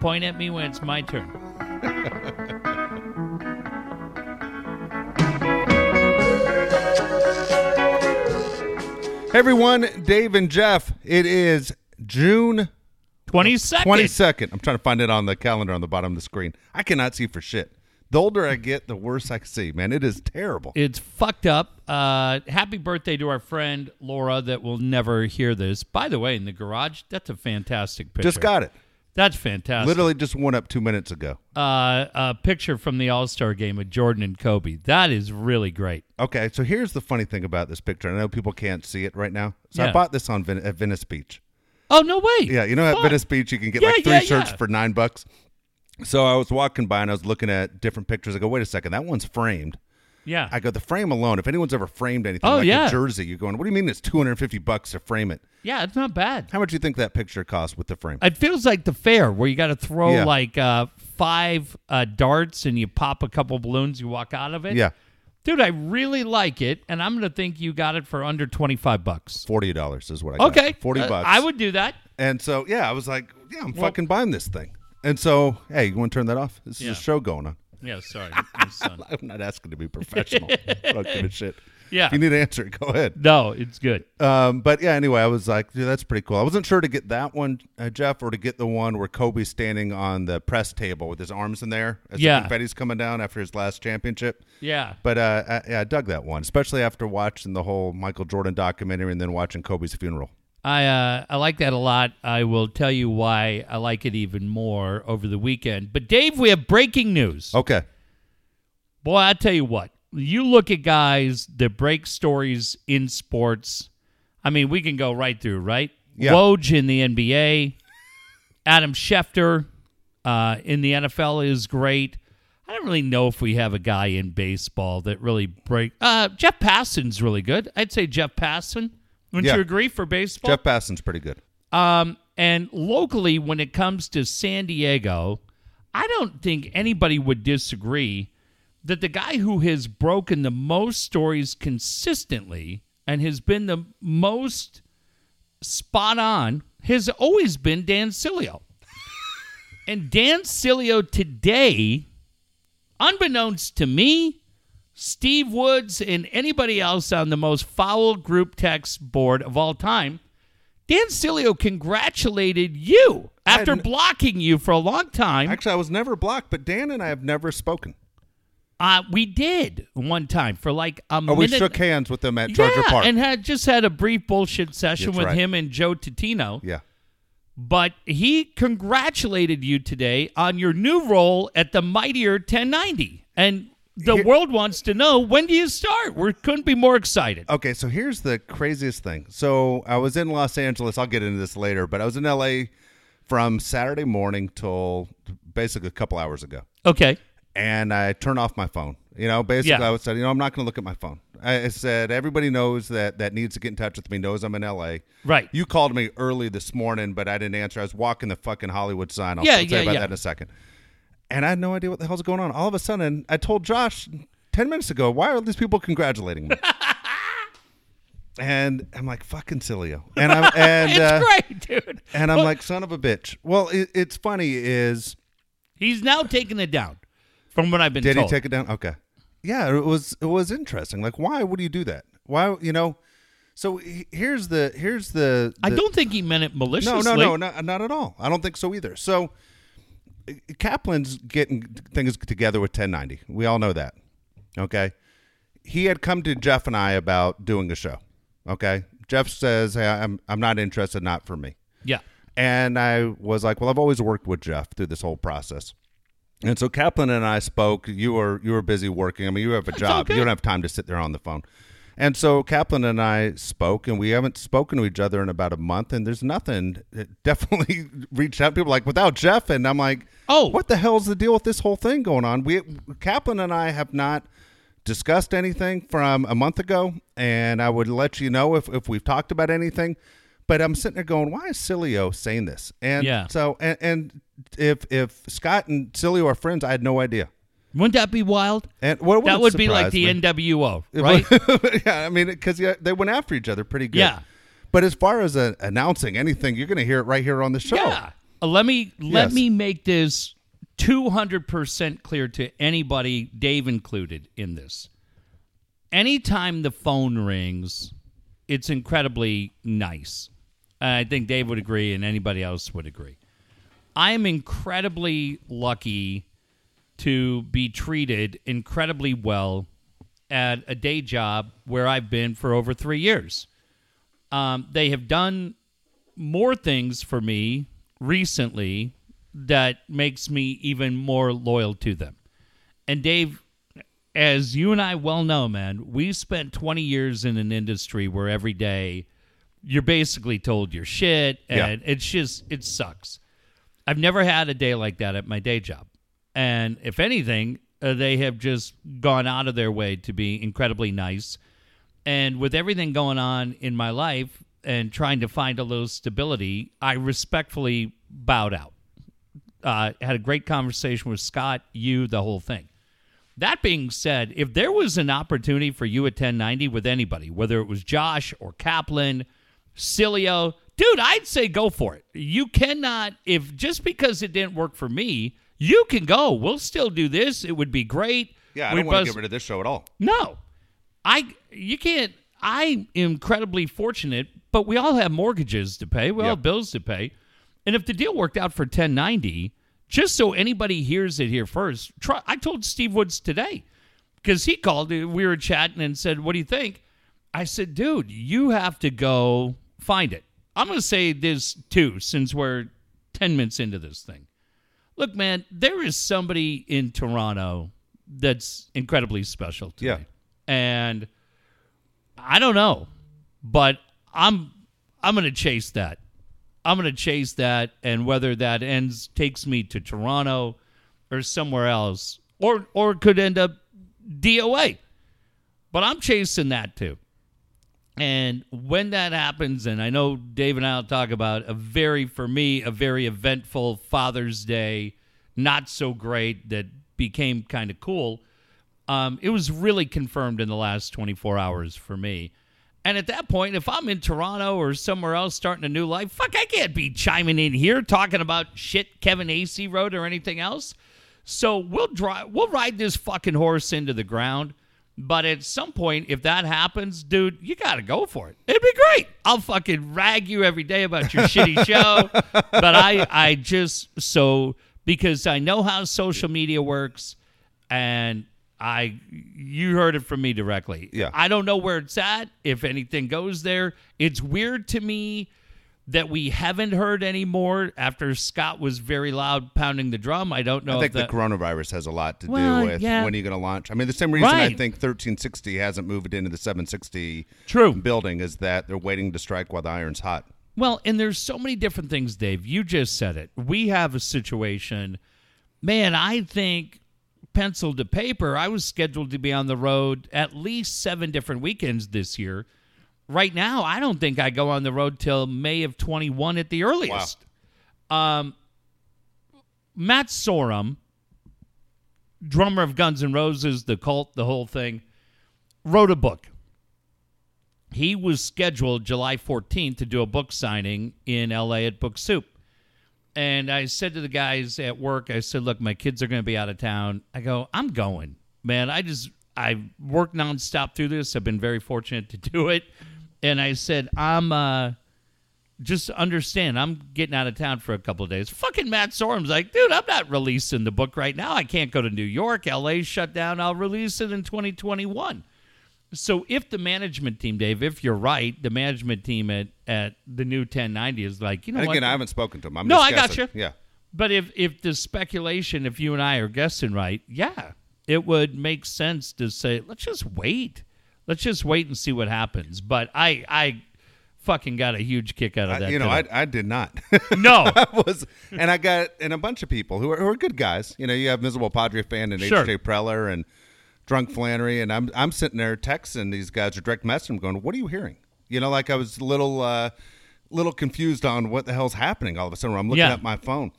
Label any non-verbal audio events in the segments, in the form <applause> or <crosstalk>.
point at me when it's my turn. Hey everyone, Dave and Jeff. It is June 22nd. 22nd. I'm trying to find it on the calendar on the bottom of the screen. I cannot see for shit. The older I get, the worse I can see, man. It is terrible. It's fucked up. Uh, happy birthday to our friend Laura that will never hear this. By the way, in the garage, that's a fantastic picture. Just got it. That's fantastic. Literally just went up two minutes ago. Uh, a picture from the All Star game with Jordan and Kobe. That is really great. Okay, so here's the funny thing about this picture. I know people can't see it right now. So Yeah. I bought this on Ven- at Venice Beach. Oh no way! Yeah, you know at Fun. Venice Beach you can get Yeah, like three yeah, shirts for nine bucks. So I was walking by and I was looking at different pictures. I go, wait a second, that one's framed. Yeah, I go, the frame alone. If anyone's ever framed anything Oh, like yeah. a jersey, you're going, what do you mean it's 250 bucks to frame it? yeah, it's not bad. How much do you think that picture cost with the frame? It feels like the fair where you got to throw Yeah. like uh, five uh, darts and you pop a couple balloons, you walk out of it. yeah, dude, I really like it, and I'm gonna think you got it for under twenty five bucks. forty dollars is what I got. Okay, forty Uh, bucks. I would do that. And so yeah, I was like, yeah, I'm fucking buying this thing. And so hey, you want to turn that off? This is Yeah. a show going on. Yeah, sorry, <laughs> son. <laughs> I'm not asking to be professional. <laughs> I don't give a shit. Yeah, If you need to answer it, go ahead. no, it's good. Um, but yeah, anyway, I was like, dude, that's pretty cool. I wasn't sure to get that one, uh, Jeff, or to get the one where Kobe's standing on the press table with his arms in there as Yeah. the confetti's coming down after his last championship. Yeah, But uh, I, yeah, I dug that one, especially after watching the whole Michael Jordan documentary and then watching Kobe's funeral. I uh, I like that a lot. I will tell you why I like it even more over the weekend. But Dave, we have breaking news. Okay. Boy, I tell you what, you look at guys that break stories in sports. I mean, we can go right through, right? Yeah. Woj in the NBA, Adam Schefter uh, in the NFL is great. I don't really know if we have a guy in baseball that really break. Uh, Jeff Passan's really good. I'd say Jeff Passan. Wouldn't Yeah. you agree for baseball? Jeff Passan's pretty good. Um, and locally, when it comes to San Diego, I don't think anybody would disagree that the guy who has broken the most stories consistently and has been the most spot on has always been Dan Sileo. and Dan Sileo today, unbeknownst to me, Steve Woods, and anybody else on the most foul group text board of all time, Dan Sileo congratulated you after n- blocking you for a long time. Actually, I was never blocked, but Dan and I have never spoken. Uh, we did one time for like a Oh, minute. we shook hands with him at Charger yeah, Park. and had just had a brief bullshit session That's with right. him and Joe Totino. yeah. But he congratulated you today on your new role at the mightier 1090. And the Here- world wants to know when do you start? We couldn't be more excited. Okay, so here's the craziest thing. So I was in Los Angeles. I'll get into this later, but I was in LA from Saturday morning till basically a couple hours ago. Okay. and I turned off my phone. You know, basically, Yeah. I say, you know, I'm not going to look at my phone. I I said, everybody knows that that needs to get in touch with me, knows I'm in LA. Right. You called me early this morning, but I didn't answer. I was walking the fucking Hollywood sign. I'll, Yeah, I'll tell yeah, you about yeah. that in a second. And I had no idea what the hell's going on. All of a sudden, I told Josh 10 minutes ago, why are these people congratulating me? <laughs> and I'm like, fucking Sileo. <laughs> And I'm, and, it's uh, great, dude. and I'm like, son of a bitch. Well, it, it's funny is, He's now taking it down from what I've been told. Did told. he take it down? Okay. Yeah, it was it was interesting. Like, why would you do that? Why, you know? So he- here's the here's the. I don't think he meant it maliciously. no, no, not, not at all. I don't think so either. So Kaplan's getting things together with 1090. We all know that. Okay. He had come to Jeff and I about doing a show. Okay. Jeff says, "Hey, I'm I'm not interested. Not for me." Yeah. And I was like, well, I've always worked with Jeff through this whole process. And so Kaplan and I spoke. You were you were busy working. I mean, you have a job. You don't have time to sit there on the phone. And so Kaplan and I spoke, and we haven't spoken to each other in about a month. And there's nothing. It <laughs> definitely reached out. People like without Jeff, and I'm like, Oh. what the hell's the deal with this whole thing going on? We Kaplan and I have not discussed anything from a month ago, and I would let you know if, if we've talked about anything. But I'm sitting there going, why is Sileo saying this? And Yeah. so, and, and if if Scott and Sileo are friends, I had no idea. Wouldn't that be wild? And what that would be like the end, NWO, <laughs> right? <laughs> yeah, I mean, because yeah, they went after each other pretty good. Yeah. But as far as uh, announcing anything, you're going to hear it right here on the show. Yeah. Uh, let me let Yes. me make this 200% clear to anybody, Dave included, in this. Anytime the phone rings, it's incredibly nice. I think Dave would agree, and anybody else would agree. I am incredibly lucky to be treated incredibly well at a day job where I've been for over three years. Um, they have done more things for me recently that makes me even more loyal to them. And Dave, as you and I well know, man, we spent 20 years in an industry where every day you're basically told your shit and it's just it sucks. I've never had a day like that at my day job. And if anything, uh, they have just gone out of their way to be incredibly nice. And with everything going on in my life and trying to find a little stability, I respectfully bowed out. Uh, had a great conversation with Scott, you, the whole thing. That being said, if there was an opportunity for you at 1090 with anybody, whether it was Josh or Kaplan, Sileo, dude, I'd say go for it. You cannot, if just because it didn't work for me, you can go. We'll still do this. It would be great. Yeah, I We'd don't want buzz- to get rid of this show at all. no, I you can't. I'm incredibly fortunate, but we all have mortgages to pay. We all Yep. have bills to pay, and if the deal worked out for 1090, just so anybody hears it here first, try. I told Steve Woods today because he called. We were chatting and said, "What do you think?" I said, "Dude, you have to go find it." I'm going to say this too, since we're 10 minutes into this thing. Look, man, there is somebody in Toronto that's incredibly special to Yeah. me. And I don't know, but I'm I'm going to chase that. I'm going to chase that and whether that ends takes me to Toronto or somewhere else or or could end up DOA. But I'm chasing that too. And when that happens, and I know Dave and I will talk about a very, for me, a very eventful Father's Day, not so great that became kind of cool. Um, it was really confirmed in the last 24 hours for me. And at that point, if I'm in Toronto or somewhere else starting a new life, fuck, I can't be chiming in here talking about shit Kevin Acee wrote or anything else. So we'll drive, we'll ride this fucking horse into the ground. But at some point, if that happens, dude, you got to go for it. It'd be great. I'll fucking rag you every day about your shitty <laughs> show. But I, I just so because I know how social media works, and I, you heard it from me directly. Yeah. I don't know where it's at. If anything goes there, it's weird to me that we haven't heard anymore after Scott was very loud pounding the drum. I don't know. I think if the coronavirus has a lot to Well, do with yeah. when are you going to launch. I mean, the same reason I think 1360 hasn't moved into the 760 True. building is that they're waiting to strike while the iron's hot. Well, and there's so many different things, Dave. You just said it. We have a situation. Man, I think pencil to paper, I was scheduled to be on the road at least seven different weekends this year. Right now, I don't think I go on the road till May of 21 at the earliest. Um, Matt Sorum, drummer of Guns N' Roses, the cult, the whole thing, wrote a book he was scheduled July 14th to do a book signing in LA at Book Soup. And I said to the guys at work, I said, look, my kids are going to be out of town. I go, I'm going, man. I just, I've worked nonstop through this. I've been very fortunate to do it. And I said, I'm, uh, just understand, I'm getting out of town for a couple of days. Fucking Matt Sorum's like, dude, I'm not releasing the book right now. I can't go to New York. LA's shut down. I'll release it in 2021. So if the management team, Dave, if you're right, the management team at, at the new 1090 is like, you know And what? again, I haven't spoken to him. I'm No, I got you. Yeah. But if if the speculation, if you and I are guessing right, yeah, it would make sense to say, let's just wait. Let's just wait and see what happens. But I I fucking got a huge kick out of I, that. you know, I. I did not. <laughs> no. <laughs> I was, and I got, and a bunch of people who are, who are good guys. You know, you have Miserable Padre fan and Sure. H.J. Preller and Drunk Flannery, and I'm I'm sitting there texting these guys or direct messaging, going, "What are you hearing?" You know, like I was a little, uh, little confused on what the hell's happening. All of a sudden, I'm looking Yeah. at my phone.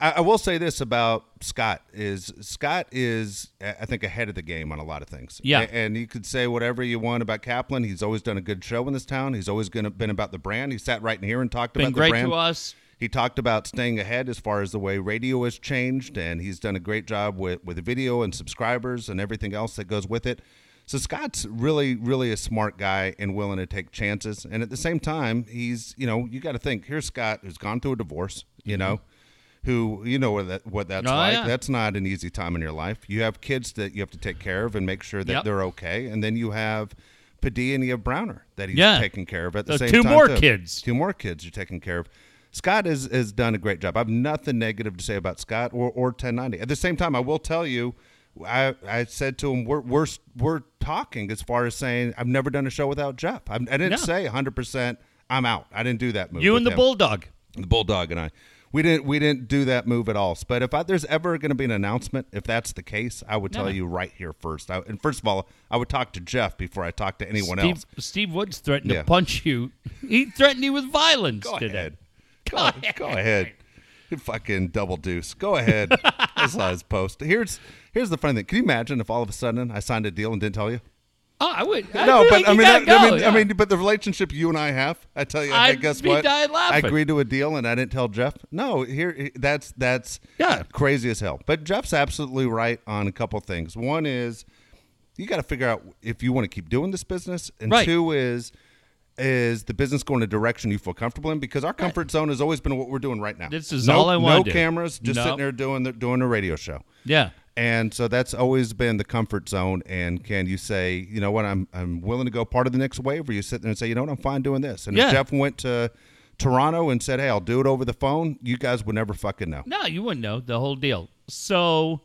I, I will say this about Scott: is Scott is, I think, ahead of the game on a lot of things. Yeah. A- and you could say whatever you want about Kaplan. He's always done a good show in this town. He's always gonna, been about the brand. He sat right in here and talked Been about the great brand. to us. He talked about staying ahead as far as the way radio has changed, and he's done a great job with with video and subscribers and everything else that goes with it. So Scott's really, really a smart guy and willing to take chances. And at the same time, he's you know you got to think here's Scott who's gone through a divorce, you mm-hmm. know, who you know what that what that's. Oh, like. yeah. That's not an easy time in your life. You have kids that you have to take care of and make sure that Yep. they're okay, and then you have Padilla and you have Browner that he's Yeah. taking care of at the Uh, same two time. more too. kids. Two more kids you're taking care of. Scott has, has done a great job. I have nothing negative to say about Scott or, or 1090. At the same time, I will tell you, I, I said to him, we're, we're, we're talking as far as saying, I've never done a show without Jeff. I, I didn't Yeah. say 100% I'm out. I didn't do that move. You and the him. bulldog. the bulldog and I. We didn't we didn't do that move at all. But if I, there's ever going to be an announcement, if that's the case, I would tell Yeah. you right here first. I, and first of all, I would talk to Jeff before I talk to anyone Steve, else. Steve Woods threatened Yeah. to punch you. He threatened you with violence Go today. ahead. Go, go ahead. You fucking double deuce. Go ahead. <laughs> I saw his post. Here's here's the funny thing. Can you imagine if all of a sudden I signed a deal and didn't tell you? Oh, I would. I'd no, be but I mean, I, I mean, yeah. I mean, but the relationship you and I have, I tell you, I'd guess be what? dying I agreed to a deal and I didn't tell Jeff. No, here, that's that's Yeah. crazy as hell. But Jeff's absolutely right on a couple things. One is you got to figure out if you want to keep doing this business, and Right. two is is the business going a direction you feel comfortable in? Because our comfort zone has always been what we're doing right now. This is no, all I wanna No do. cameras, just No. sitting there doing the, doing a radio show. yeah. And so that's always been the comfort zone. And can you say, you know what, I'm I'm willing to go part of the next wave, or you sit there and say, you know what, I'm fine doing this. And Yeah. if Jeff went to Toronto and said, hey, I'll do it over the phone, you guys would never fucking know. No, you wouldn't know the whole deal. So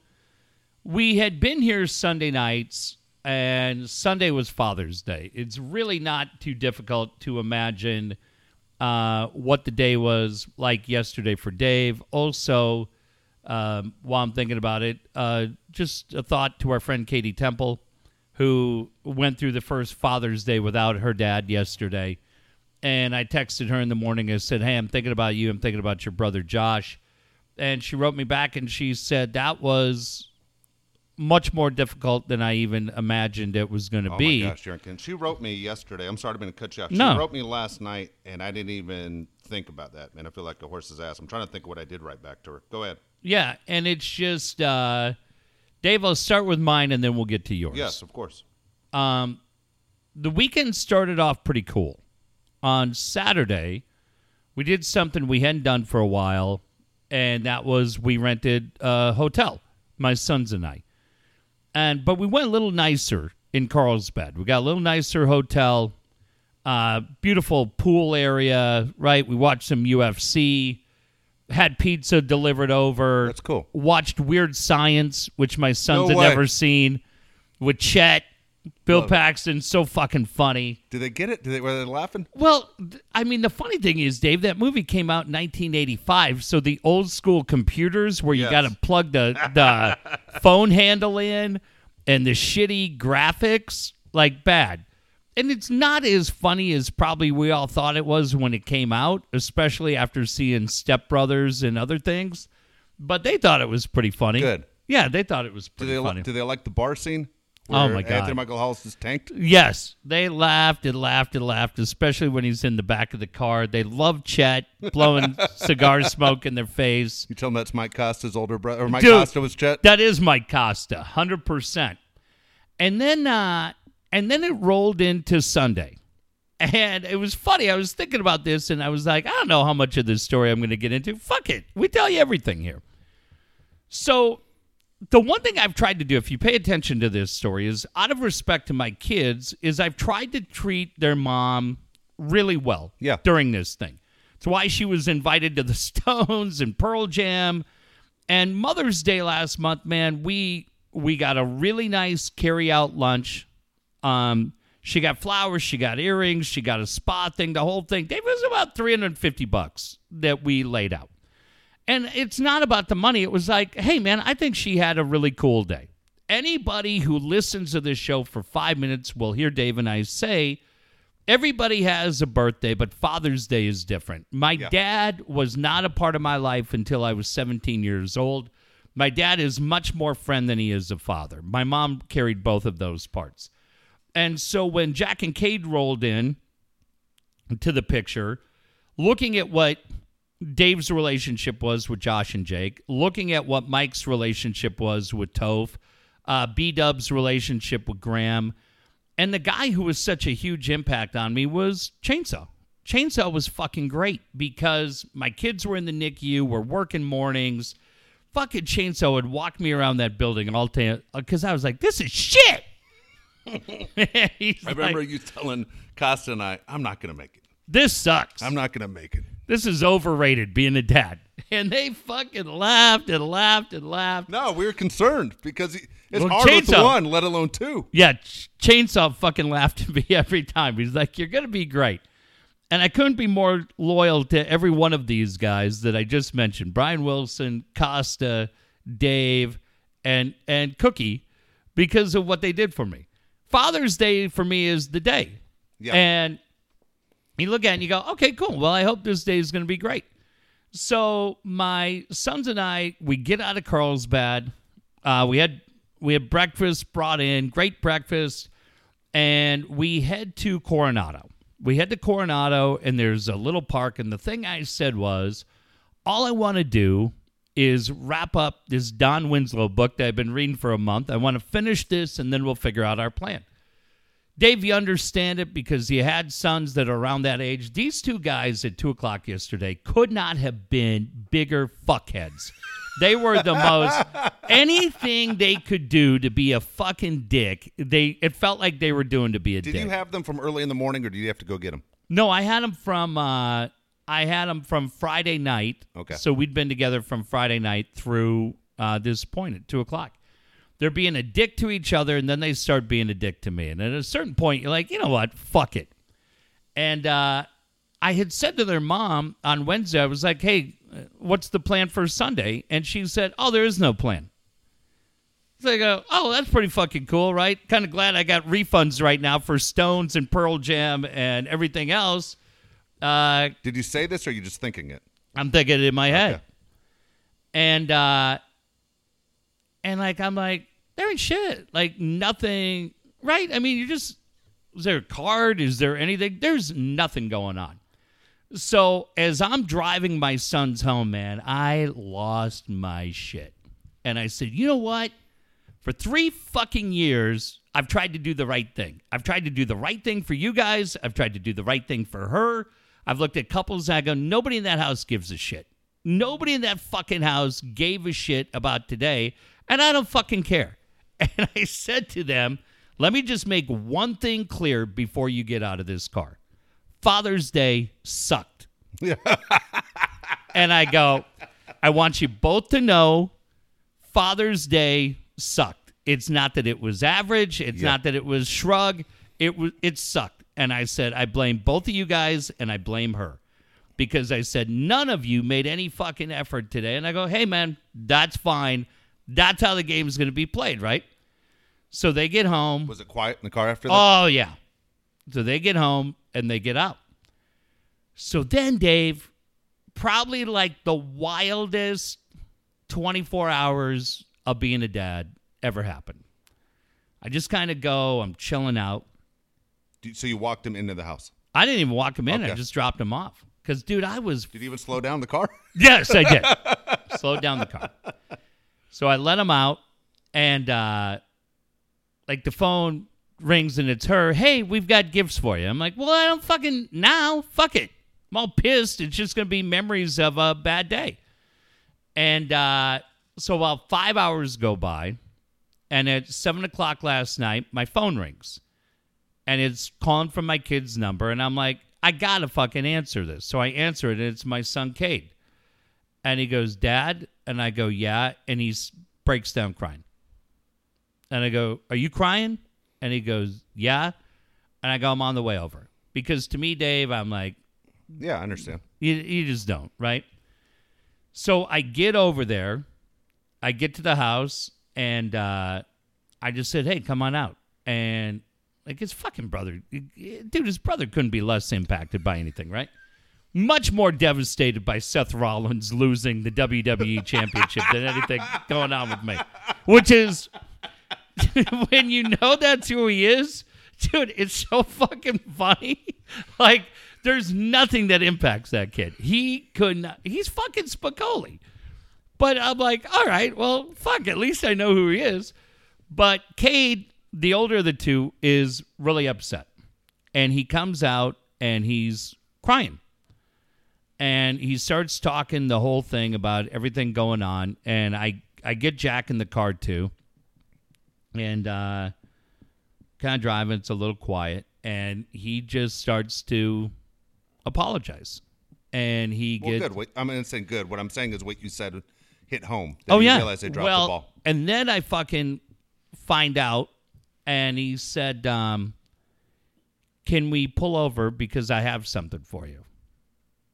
we had been here Sunday nights, and Sunday was Father's Day. It's really not too difficult to imagine uh, what the day was like yesterday for Dave. Also, um, while I'm thinking about it, uh, just a thought to our friend Katie Temple, who went through the first Father's Day without her dad yesterday. And I texted her in the morning and said, Hey, I'm thinking about you. I'm thinking about your brother Josh. And she wrote me back and she said that was much more difficult than I even imagined it was going to Oh be. my gosh, Jenkins. She wrote me yesterday. I'm sorry to cut you off. She No. wrote me last night, and I didn't even think about that. Man, I feel like a horse's ass. I'm trying to think of what I did right back to her. Go ahead. Yeah. And it's just, uh, Dave, I'll start with mine and then we'll get to yours. Yes, of course. Um, the weekend started off pretty cool. On Saturday, we did something we hadn't done for a while, and that was we rented a hotel, my sons and I. And but we went a little nicer in Carlsbad. We got a little nicer hotel, uh, beautiful pool area. Right, we watched some UFC, had pizza delivered over. That's cool. Watched Weird Science, which my sons No had way. never seen, with Chet, Bill Love it. Paxton. So fucking funny. Did they get it? Did they, were they laughing? Well, th- I mean, the funny thing is, Dave, that movie came out in 1985. So the old school computers where you Yes. got to plug the the <laughs> phone handle in and the shitty graphics, like bad. And it's not as funny as probably we all thought it was when it came out, especially after seeing Step Brothers and other things. But they thought it was pretty funny. Good. Yeah, they thought it was pretty they, funny. did they like the bar scene? Oh, my God. Anthony Michael Hall's is tanked? Yes, they laughed and laughed and laughed, especially when he's in the back of the car. They love Chet blowing <laughs> cigar smoke in their face. You tell him that's Mike Costa's older brother, or Mike Dude. Costa was Chet? That is Mike Costa, hundred percent. And then, uh, and then it rolled into Sunday, and it was funny. I was thinking about this, and I was like, I don't know how much of this story I'm going to get into. Fuck it, we tell you everything here. So the one thing I've tried to do, if you pay attention to this story, is out of respect to my kids, is I've tried to treat their mom really well Yeah. during this thing. It's why she was invited to the <laughs> Stones and Pearl Jam. And Mother's Day last month, man, we we got a really nice carry out lunch. Um, she got flowers, she got earrings, she got a spa thing, the whole thing. It was about 350 bucks that we laid out. And it's not about the money. It was like, hey, man, I think she had a really cool day. Anybody who listens to this show for five minutes will hear Dave and I say, everybody has a birthday, but Father's Day is different. My Yeah. dad was not a part of my life until I was 17 years old. My dad is much more friend than he is a father. My mom carried both of those parts. And so when Jack and Cade rolled in to the picture, looking at what Dave's relationship was with Josh and Jake, looking at what Mike's relationship was with Toph, uh, B Dub's relationship with Graham, and the guy who was such a huge impact on me was Chainsaw. Chainsaw was fucking great because my kids were in the NICU, we're working mornings. Fucking Chainsaw would walk me around that building all day because I was like, this is shit. <laughs> I remember like, you telling Costa and I, I'm not going to make it. this sucks. I'm not going to make it. this is overrated being a dad. And they fucking laughed and laughed and laughed. No, we were concerned because he- it's Well, hard with one, let alone two. Yeah, Ch- Chainsaw fucking laughed at me <laughs> every time. He's like, "You're gonna be great," and I couldn't be more loyal to every one of these guys that I just mentioned: Brian Wilson, Costa, Dave, and and Cookie, because of what they did for me. Father's Day for me is the day, Yeah. and you look at it and you go, "Okay, cool. Well, I hope this day is gonna be great." So my sons and I, we get out of Carlsbad. Uh, we had we had breakfast brought in, great breakfast, and we head to Coronado. We head to Coronado, and there's a little park. And the thing I said was, all I want to do is wrap up this Don Winslow book that I've been reading for a month. I want to finish this, and then we'll figure out our plan. Dave, you understand it because you had sons that are around that age. These two guys at two o'clock yesterday could not have been bigger fuckheads. They were the most <laughs> anything they could do to be a fucking dick. They it felt like they were doing to be a Did dick. Did you have them from early in the morning or did you have to go get them? no, I had them from uh, I had them from Friday night. Okay. So we'd been together from Friday night through uh, this point at two o'clock. They're being a dick to each other, and then they start being a dick to me. And at a certain point, you're like, you know what? Fuck it. And uh, I had said to their mom on Wednesday, I was like, hey, uh, what's the plan for Sunday? And she said, oh, there is no plan. So I go, oh, that's pretty fucking cool, right? Kind of glad I got refunds right now for Stones and Pearl Jam and everything else. Uh, Did you say this or are you just thinking it? I'm thinking it in my head. Okay. And uh and like I'm like, there ain't shit. Like nothing right? I mean, you just is there a card? Is there anything? There's nothing going on. So as I'm driving my sons home, man, I lost my shit. And I said, you know what? For three fucking years, I've tried to do the right thing. I've tried to do the right thing for you guys. I've tried to do the right thing for her. I've looked at couples and I go, nobody in that house gives a shit. Nobody in that fucking house gave a shit about today, and I don't fucking care. <laughs> And I said to them, let me just make one thing clear before you get out of this car. Father's Day sucked. <laughs> and I go, I want you both to know Father's Day sucked. It's not that it was average. It's Yeah. not that it was shrug. It was it sucked. And I said I blame both of you guys and I blame her because I said none of you made any fucking effort today. And I go, hey man, that's fine. That's how the game is going to be played, right? So they get home. Was it quiet in the car after that? Oh yeah. So they get home and they get out. So then Dave, probably like the wildest 24 hours of being a dad ever happened. I just kind of go, I'm chilling out. So you walked him into the house. I didn't even walk him in. I just dropped him off. Cuz dude, I was Did you even slow down the car? <laughs> Yes, I did. <laughs> Slowed down the car. So I let him out, and uh, like the phone rings and it's her. Hey, we've got gifts for you. I'm like, well, I don't fucking now. Fuck it. I'm all pissed. It's just gonna be memories of a bad day. And uh, so about five hours go by, and at seven o'clock last night, my phone rings, and it's calling from my kid's number, and I'm like, I gotta fucking answer this. So I answer it, and it's my son Cade. And he goes, Dad? And I go, Yeah. And he breaks down crying. And I go, Are you crying? And he goes, Yeah. And I go, I'm on the way over. Because to me, Dave, I'm like, yeah, I understand. you, you just don't, right? So I get over there, I get to the house, and uh, I just said, "Hey, come on out." And like his fucking brother, dude, his brother couldn't be less impacted by anything, right? Much more devastated by Seth Rollins losing the WWE Championship than anything going on with me, which is <laughs> when you know that's who he is, dude, it's so fucking funny. <laughs> Like There's nothing that impacts that kid. He could not. He's fucking Spicoli. But I'm like, all right, well, fuck. At least I know who he is. But Cade, the older of the two, is really upset, and he comes out and he's crying, and he starts talking the whole thing about everything going on. And I I get Jack in the car too, and uh, kind of driving. It's a little quiet, and he just starts to apologize, and he Well, gets good. Wait, I'm not saying good. What I'm saying is what you said hit home. That Oh yeah. Realize they dropped well, the ball. and then I fucking find out, and he said, um, "Can we pull over because I have something for you?"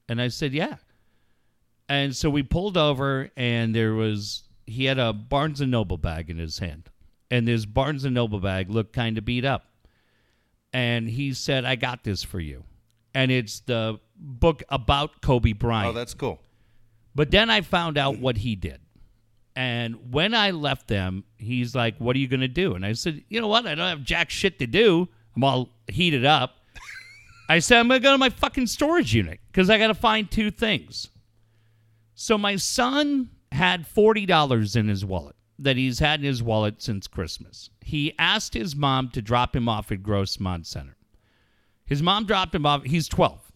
And I said, "Yeah." And so we pulled over, and there was he had a Barnes and Noble bag in his hand, and this Barnes and Noble bag looked kind of beat up. And he said, "I got this for you," and it's the book about Kobe Bryant. Oh, that's cool. But then I found out what he did. And when I left them, he's like, What are you going to do? And I said, You know what? I don't have jack shit to do. I'm all heated up. I said, I'm going to go to my fucking storage unit because I got to find two things. So my son had $40 in his wallet that he's had in his wallet since Christmas. He asked his mom to drop him off at Grossmont Center. His mom dropped him off. He's 12.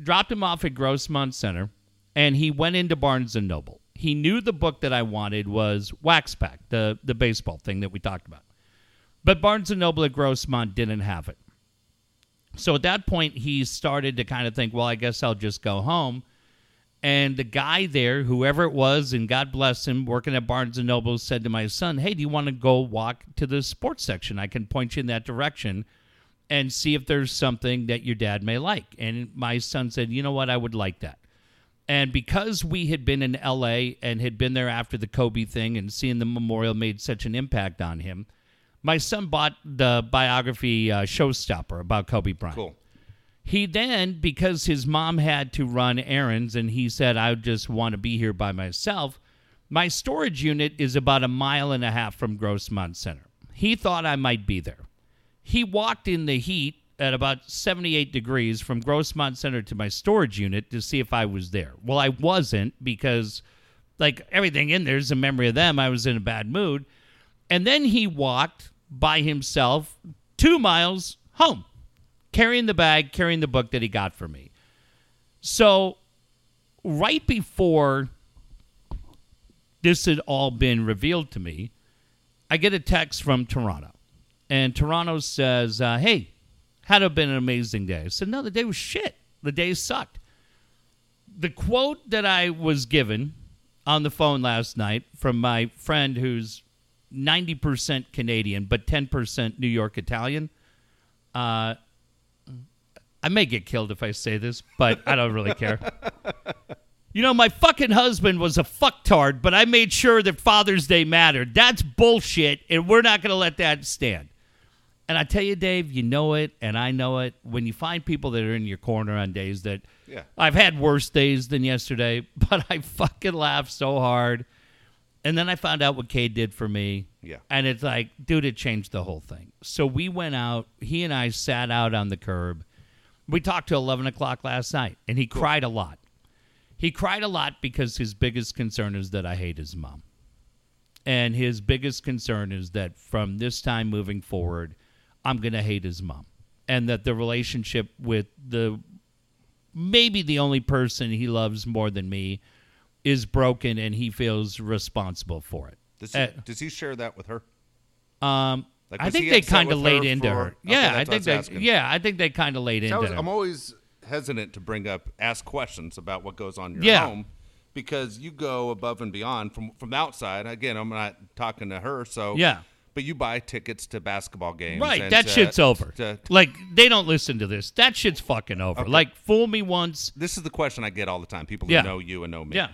Dropped him off at Grossmont Center, and he went into Barnes and Noble. He knew the book that I wanted was Wax Pack, the the baseball thing that we talked about. But Barnes and Noble at Grossmont didn't have it. So at that point, he started to kind of think, well, I guess I'll just go home. And the guy there, whoever it was, and God bless him, working at Barnes and Noble, said to my son, "Hey, do you want to go walk to the sports section? I can point you in that direction." and see if there's something that your dad may like. And my son said, You know what? I would like that. And because we had been in LA and had been there after the Kobe thing and seeing the memorial made such an impact on him, my son bought the biography uh, Showstopper about Kobe Bryant. Cool. He then, because his mom had to run errands and he said, I just want to be here by myself, my storage unit is about a mile and a half from Grossmont Center. He thought I might be there. He walked in the heat at about 78 degrees from Grossmont Center to my storage unit to see if I was there. Well, I wasn't because, like, everything in there is a memory of them. I was in a bad mood. And then he walked by himself two miles home, carrying the bag, carrying the book that he got for me. So, right before this had all been revealed to me, I get a text from Toronto. And Toronto says, uh, Hey, had it been an amazing day? I said, No, the day was shit. The day sucked. The quote that I was given on the phone last night from my friend who's 90% Canadian, but 10% New York Italian. Uh, I may get killed if I say this, but I don't really care. <laughs> You know, my fucking husband was a fucktard, but I made sure that Father's Day mattered. That's bullshit, and we're not going to let that stand. And I tell you, Dave, you know it, and I know it. When you find people that are in your corner on days that Yeah. I've had worse days than yesterday, <laughs> but I fucking laughed so hard. And then I found out what Cade did for me. Yeah. And it's like, dude, it changed the whole thing. So we went out. He and I sat out on the curb. We talked till 11 o'clock last night, and he cried a lot. He cried a lot because his biggest concern is that I hate his mom. And his biggest concern is that from this time moving forward, I'm going to hate his mom. And that the relationship with the maybe the only person he loves more than me is broken and he feels responsible for it. Does he, Uh, does he share that with her? Um, Like, I think they kind of laid her into for- her. Yeah, I I think was they. asking. Yeah, I think they kind of laid I into was, her. I'm always hesitant to bring up, ask questions about what goes on in your Yeah. home because you go above and beyond from from the outside. Again, I'm not talking to her, so Yeah. But you buy tickets to basketball games, Right, and that to- shit's over. to- like they don't listen to this. That shit's fucking over. Like fool me once. this is the question I get all the time. People Yeah. who know you and know me. Yeah.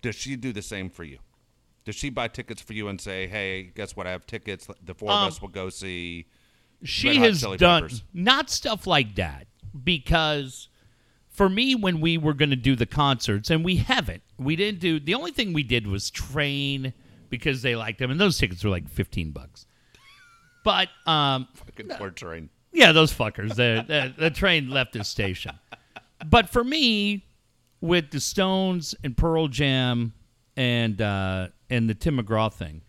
Does she do the same for you? Does she buy tickets for you and say, "Hey, guess what? I have tickets. The four Um, of us will go see." she has done Peppers. not stuff like that because for me when we were going to do the concerts and we haven't we didn't do the only thing we did was train because they liked them. And those tickets were like 15 bucks. But um Fucking poor train. yeah those fuckers. The, the, the train left the station. But for me, with the Stones and Pearl Jam and uh, and the Tim McGraw thing,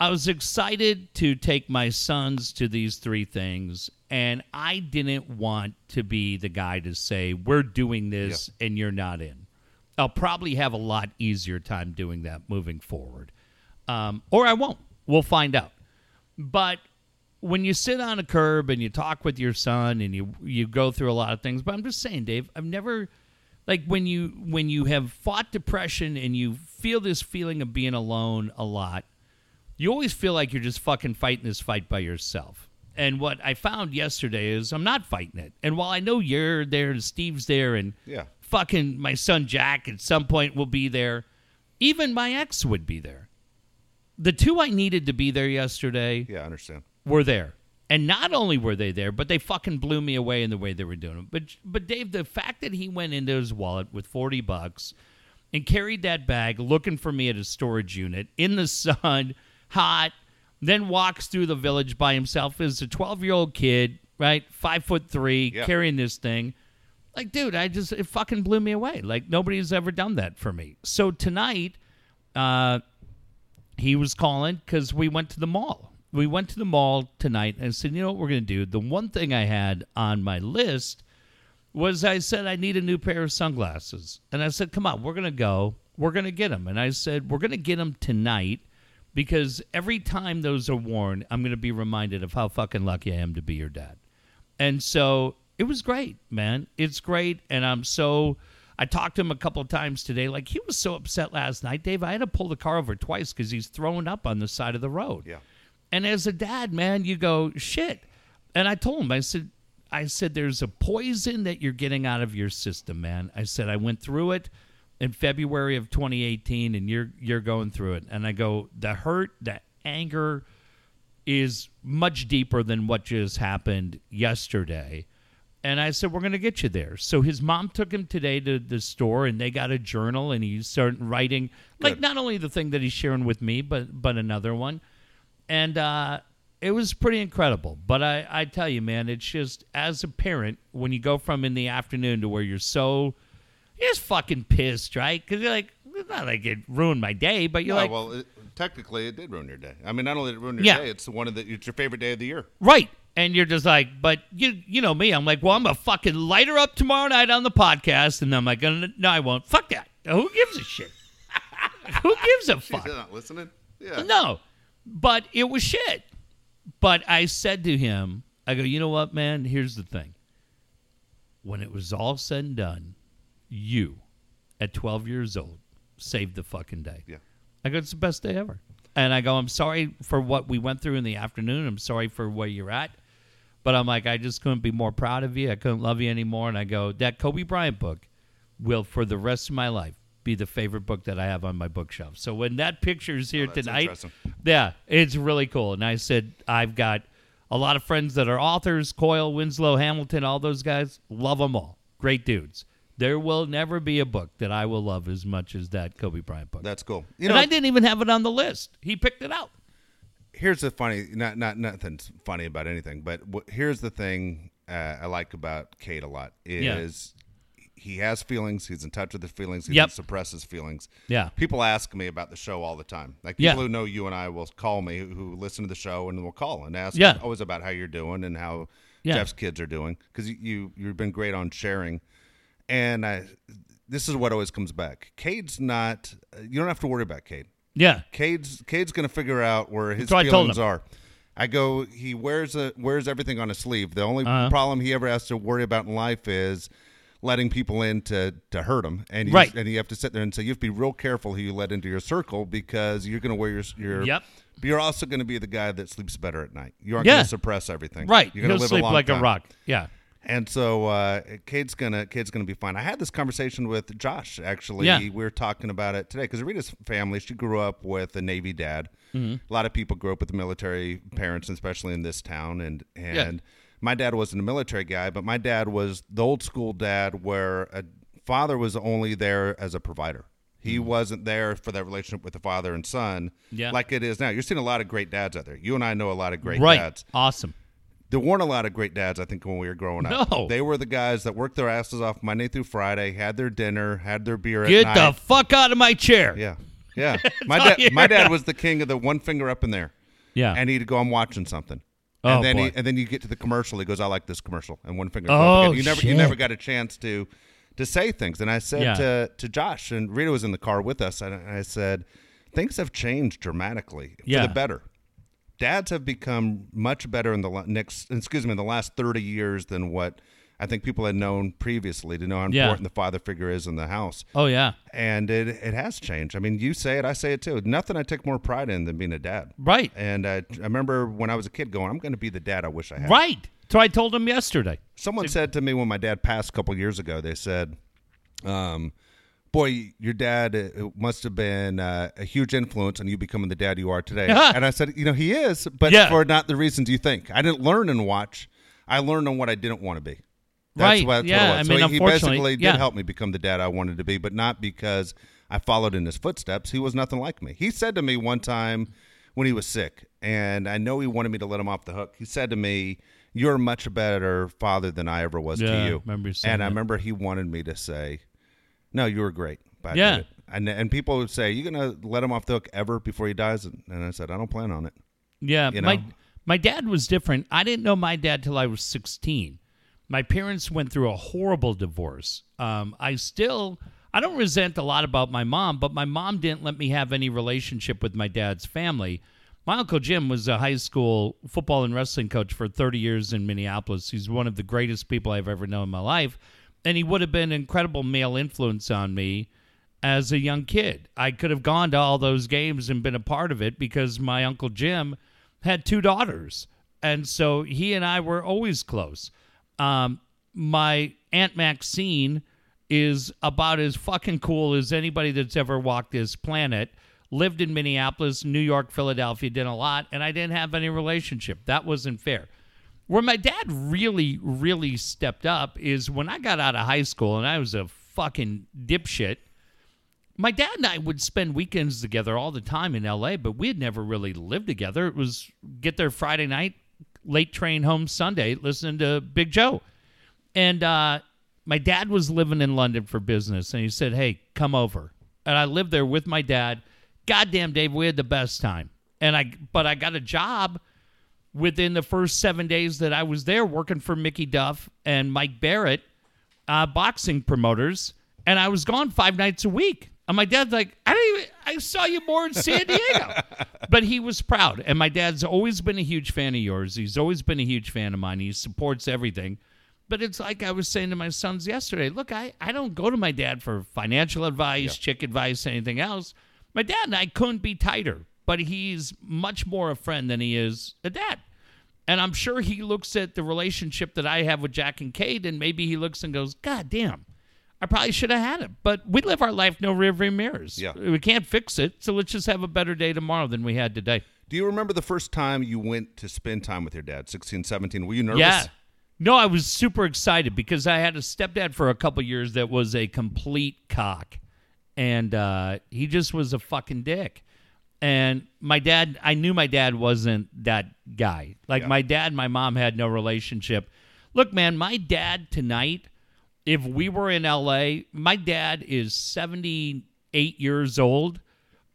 I was excited to take my sons to these three things, and I didn't want to be the guy to say we're doing this and you're not in. I'll probably have a lot easier time doing that moving forward, um, or I won't. We'll find out. But when you sit on a curb and you talk with your son and you you go through a lot of things, but I'm just saying, Dave, I've never like when you when you have fought depression and you feel this feeling of being alone a lot, you always feel like you're just fucking fighting this fight by yourself. And what I found yesterday is I'm not fighting it. And while I know you're there and Steve's there and Yeah. fucking my son Jack at some point will be there, even my ex would be there. The two I needed to be there yesterday Yeah, I understand. were there. And not only were they there, but they fucking blew me away in the way they were doing it. But but Dave, the fact that he went into his wallet with forty bucks and carried that bag looking for me at a storage unit in the sun, hot, then walks through the village by himself as a twelve year old kid, right? Five foot three, Yeah. carrying this thing. Like, dude, I just it fucking blew me away. Like nobody's ever done that for me. So tonight, uh, he was calling because we went to the mall. We went to the mall tonight and said, you know what we're going to do? The one thing I had on my list was I said, I need a new pair of sunglasses. And I said, come on, we're going to go. We're going to get them. And I said, we're going to get them tonight because every time those are worn, I'm going to be reminded of how fucking lucky I am to be your dad. And so it was great, man. It's great. And I'm so. I talked to him a couple of times today. Like, he was so upset last night, Dave. I had to pull the car over twice because he's throwing up on the side of the road. Yeah. And as a dad, man, you go, shit. And I told him, I said, I said, there's a poison that you're getting out of your system, man. I said, I went through it in February of 2018 and you're you're going through it. And I go, the hurt, the anger is much deeper than what just happened yesterday. And I said, We're going to get you there. So his mom took him today to the store and they got a journal and he started writing, like, Good. not only the thing that he's sharing with me, but, but another one. And uh, it was pretty incredible. But I, I tell you, man, it's just as a parent, when you go from in the afternoon to where you're so, you're just fucking pissed, right? Because you're like, it's not like it ruined my day, but you're No, like, well, it, technically, it did ruin your day. I mean, not only did it ruin your Yeah. day, it's one of the it's your favorite day of the year. Right. And you're just like, but you you know me. I'm like, well, I'm gonna fucking light her up tomorrow night on the podcast, and I'm like, uh, no, I won't. Fuck that. Who gives a shit? <laughs> Who gives a <laughs> fuck? She's not listening. Yeah. No, but it was shit. But I said to him, I go, you know what, man? Here's the thing. When it was all said and done, you, at 12 years old, saved the fucking day. Yeah. I go, it's the best day ever. And I go, I'm sorry for what we went through in the afternoon. I'm sorry for where you're at. But I'm like, I just couldn't be more proud of you. I couldn't love you anymore. And I go, that Kobe Bryant book will, for the rest of my life, be the favorite book that I have on my bookshelf. So when that picture's oh, here Oh, tonight, yeah, it's really cool. And I said, I've got a lot of friends that are authors Coyle, Winslow, Hamilton, all those guys. Love them all. Great dudes. There will never be a book that I will love as much as that Kobe Bryant book. That's cool. You and know, I didn't even have it on the list. He picked it out. Here's the funny not not nothing's funny about anything but wh- here's the thing uh, i like about cade a lot Yeah. is he has feelings he's in touch with his feelings he Yep. doesn't suppress his feelings Yeah. people ask me about the show all the time like Yeah. people who know you and i will call me who, who listen to the show and will call and ask Yeah. always about how you're doing and how Yeah. jeff's kids are doing because you, you you've been great on sharing and i this is what always comes back cade's not you don't have to worry about cade Yeah. Cade's Cade's gonna figure out where his That's feelings are. I go. He wears a wears everything on his sleeve. The only Uh-huh. problem he ever has to worry about in life is letting people in to, to hurt him. And you, Right. and you have to sit there and say you have to be real careful who you let into your circle because you're gonna wear your your. Yep. But you're also going to be the guy that sleeps better at night. You aren't Yeah. going to suppress everything. Right. You're going to live sleep a long like time. a rock. Yeah. And so uh, Cade's gonna Cade's gonna be fine. I had this conversation with Josh actually. Yeah. We were talking about it today because Rita's family. She grew up with a Navy dad. Mm-hmm. A lot of people grew up with military parents, especially in this town. And and my dad wasn't a military guy, but my dad was the old school dad where a father was only there as a provider. He wasn't there for that relationship with the father and son Mm-hmm. Yeah. like it is now. You're seeing a lot of great dads out there. You and I know a lot of great right. dads. Awesome. There weren't a lot of great dads, I think, when we were growing up. No. They were the guys that worked their asses off Monday through Friday, had their dinner, had their beer at Get night. the fuck out of my chair. yeah. <laughs> Yeah. My dad my dad was the king of the one finger up in there. Yeah. And he'd go, I'm watching something. Oh, and then boy. he, and then you get to the commercial, he goes, I like this commercial. And one finger Oh. You never you never got a chance to to say things. And I said Yeah. to to Josh, and Rita was in the car with us, and I said, Things have changed dramatically for the better. Dads have become much better in the next excuse me, in the last thirty years than what I think people had known previously to know how Yeah. important the father figure is in the house oh yeah. and it it has changed. I mean, you say it, I say it too. Nothing I take more pride in than being a dad. Right. And uh, I remember when I was a kid going, I'm going to be the dad I wish I had. Right. So I told him yesterday. Someone said to me when my dad passed a couple years ago, they said, um, "Boy, your dad uh, must have been uh, a huge influence on you becoming the dad you are today." <laughs> and I said, "You know, he is, but Yeah. for not the reasons you think. I didn't learn and watch. I learned on what I didn't want to be." That's Right. what, that's Yeah, what it was. I mean, so he- he unfortunately, basically did help me become the dad I wanted to be, but not because I followed in his footsteps. He was nothing like me. He said to me one time when he was sick, and I know he wanted me to let him off the hook. He said to me, "You're a much better father than I ever was Yeah, to I you." remember you saying and I remember he wanted me to say, "No, you were great." But I Yeah. did it. And and people would say, "You gonna let him off the hook ever before he dies?" And and I said, "I don't plan on it." Yeah, You my know? my dad was different. I didn't know my dad till I was 16. My parents went through a horrible divorce. Um, I still I don't resent a lot about my mom, but my mom didn't let me have any relationship with my dad's family. My uncle Jim was a high school football and wrestling coach for 30 years in Minneapolis. He's one of the greatest people I've ever known in my life, and he would have been an incredible male influence on me as a young kid. I could have gone to all those games and been a part of it because my uncle Jim had two daughters. And so he and I were always close. Um, my Aunt Maxine is about as fucking cool as anybody that's ever walked this planet. Lived in Minneapolis, New York, Philadelphia, did a lot, and I didn't have any relationship. That wasn't fair. Where my dad really, really stepped up is when I got out of high school and I was a fucking dipshit. My dad and I would spend weekends together all the time in LA, but we had never really lived together. It was get there Friday night, late train home Sunday, listening to Big Joe. And uh, my dad was living in London for business, and he said, Hey, come over. And I lived there with my dad. Goddamn, Dave, we had the best time. And I, but I got a job within the first seven days that I was there working for Mickey Duff and Mike Barrett, uh, boxing promoters, and I was gone five nights a week. And my dad's like, I didn't even, I saw you more in San <laughs> Diego. but he was proud. And my dad's always been a huge fan of yours. He's always been a huge fan of mine. He supports everything. But it's like I was saying to my sons yesterday look, I, I don't go to my dad for financial advice, chick advice, anything else. My dad and I couldn't be tighter, but he's much more a friend than he is a dad. And I'm sure he looks at the relationship that I have with Jack and Cade, and maybe he looks and goes, God damn, I probably should have had it. But we live our life no rearview mirrors. Yeah. We can't fix it, so let's just have a better day tomorrow than we had today. Do you remember the first time you went to spend time with your dad? 16, 17. Were you nervous? Yeah. No, I was super excited because I had a stepdad for a couple years that was a complete cock. And uh, he just was a fucking dick. And my dad, I knew my dad wasn't that guy. Like Yeah. my dad and my mom had no relationship. Look, man, my dad tonight, if we were in LA, my dad is 78 years old.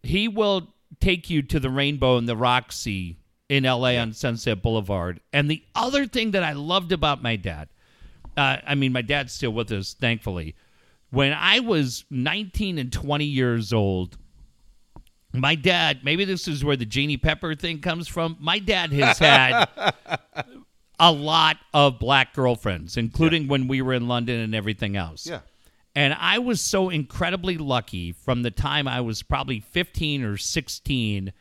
He will take you to the Rainbow and the Roxy in LA on Sunset Boulevard. And the other thing that I loved about my dad, uh, I mean, my dad's still with us, thankfully. When I was 19 and 20 years old, my dad, maybe this is where the Jeannie Pepper thing comes from. My dad has had <laughs> a lot of black girlfriends, including when we were in London and everything else. Yeah. And I was so incredibly lucky from the time I was probably 15 or 16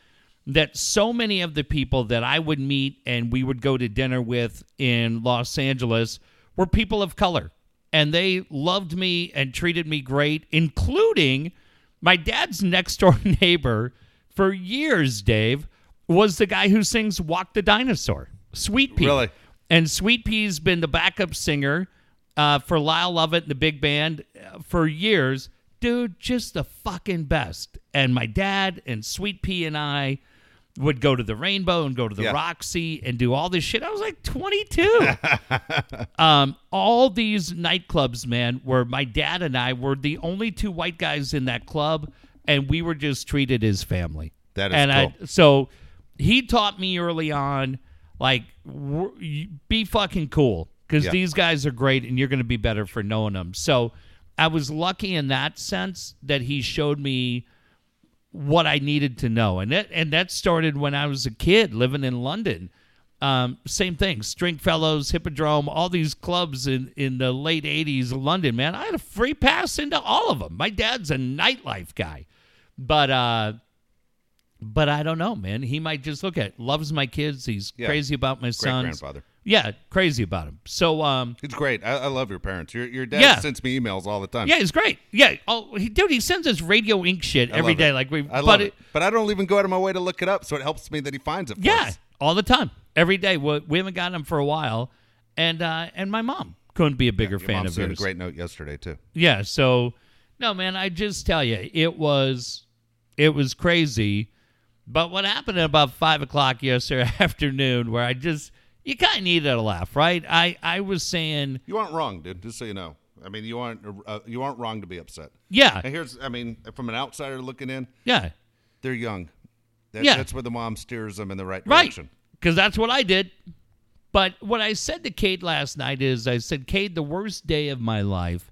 that so many of the people that I would meet and we would go to dinner with in Los Angeles were people of color. And they loved me and treated me great, including my dad's next door <laughs> neighbor for years, Dave, was the guy who sings Walk the Dinosaur, Sweet Pea. Really? And Sweet Pea's been the backup singer uh, for Lyle Lovett and the big band uh, for years. Dude, just the fucking best. And my dad and Sweet Pea and I, would go to the Rainbow and go to the Yeah. Roxy and do all this shit. I was like 22. <laughs> um, all these nightclubs, man, where my dad and I were the only two white guys in that club, and we were just treated as family. That is and I cool. so he taught me early on, like, w- be fucking cool because Yeah. these guys are great, and you're going to be better for knowing them. So I was lucky in that sense that he showed me what I needed to know, and that and that started when I was a kid living in London. Um, same thing, Stringfellows, Hippodrome, all these clubs in in the late '80s, London. Man, I had a free pass into all of them. My dad's a nightlife guy, but uh, but I don't know, man. He might just look at loves my kids. He's Yeah. crazy about my sons. grandfather. Yeah, crazy about him. So um, It's great. I, I love your parents. Your your dad Yeah. sends me emails all the time. yeah, he's great. Yeah, oh, he, dude, he sends us Radio Ink shit I every it. Like we, I but love it, it. But I don't even go out of my way to look it up, so it helps me that he finds it. For Yeah, us. all the time, every day. We, we haven't gotten him for a while, and uh, and my mom couldn't be a bigger Your fan mom of yours. a great note yesterday too. Yeah, so no, man, I just tell you, it was it was crazy. But what happened at about five o'clock yesterday <laughs> afternoon, where I just you kind of needed a laugh, right? I I was saying, You aren't wrong, dude. Just so you know. I mean, you aren't uh, you aren't wrong to be upset. yeah, And here's, I mean, from an outsider looking in, yeah, they're young. That, Yeah. that's where the mom steers them in the right right, direction. because that's what I did. But what I said to Cade last night is, I said, Cade, the worst day of my life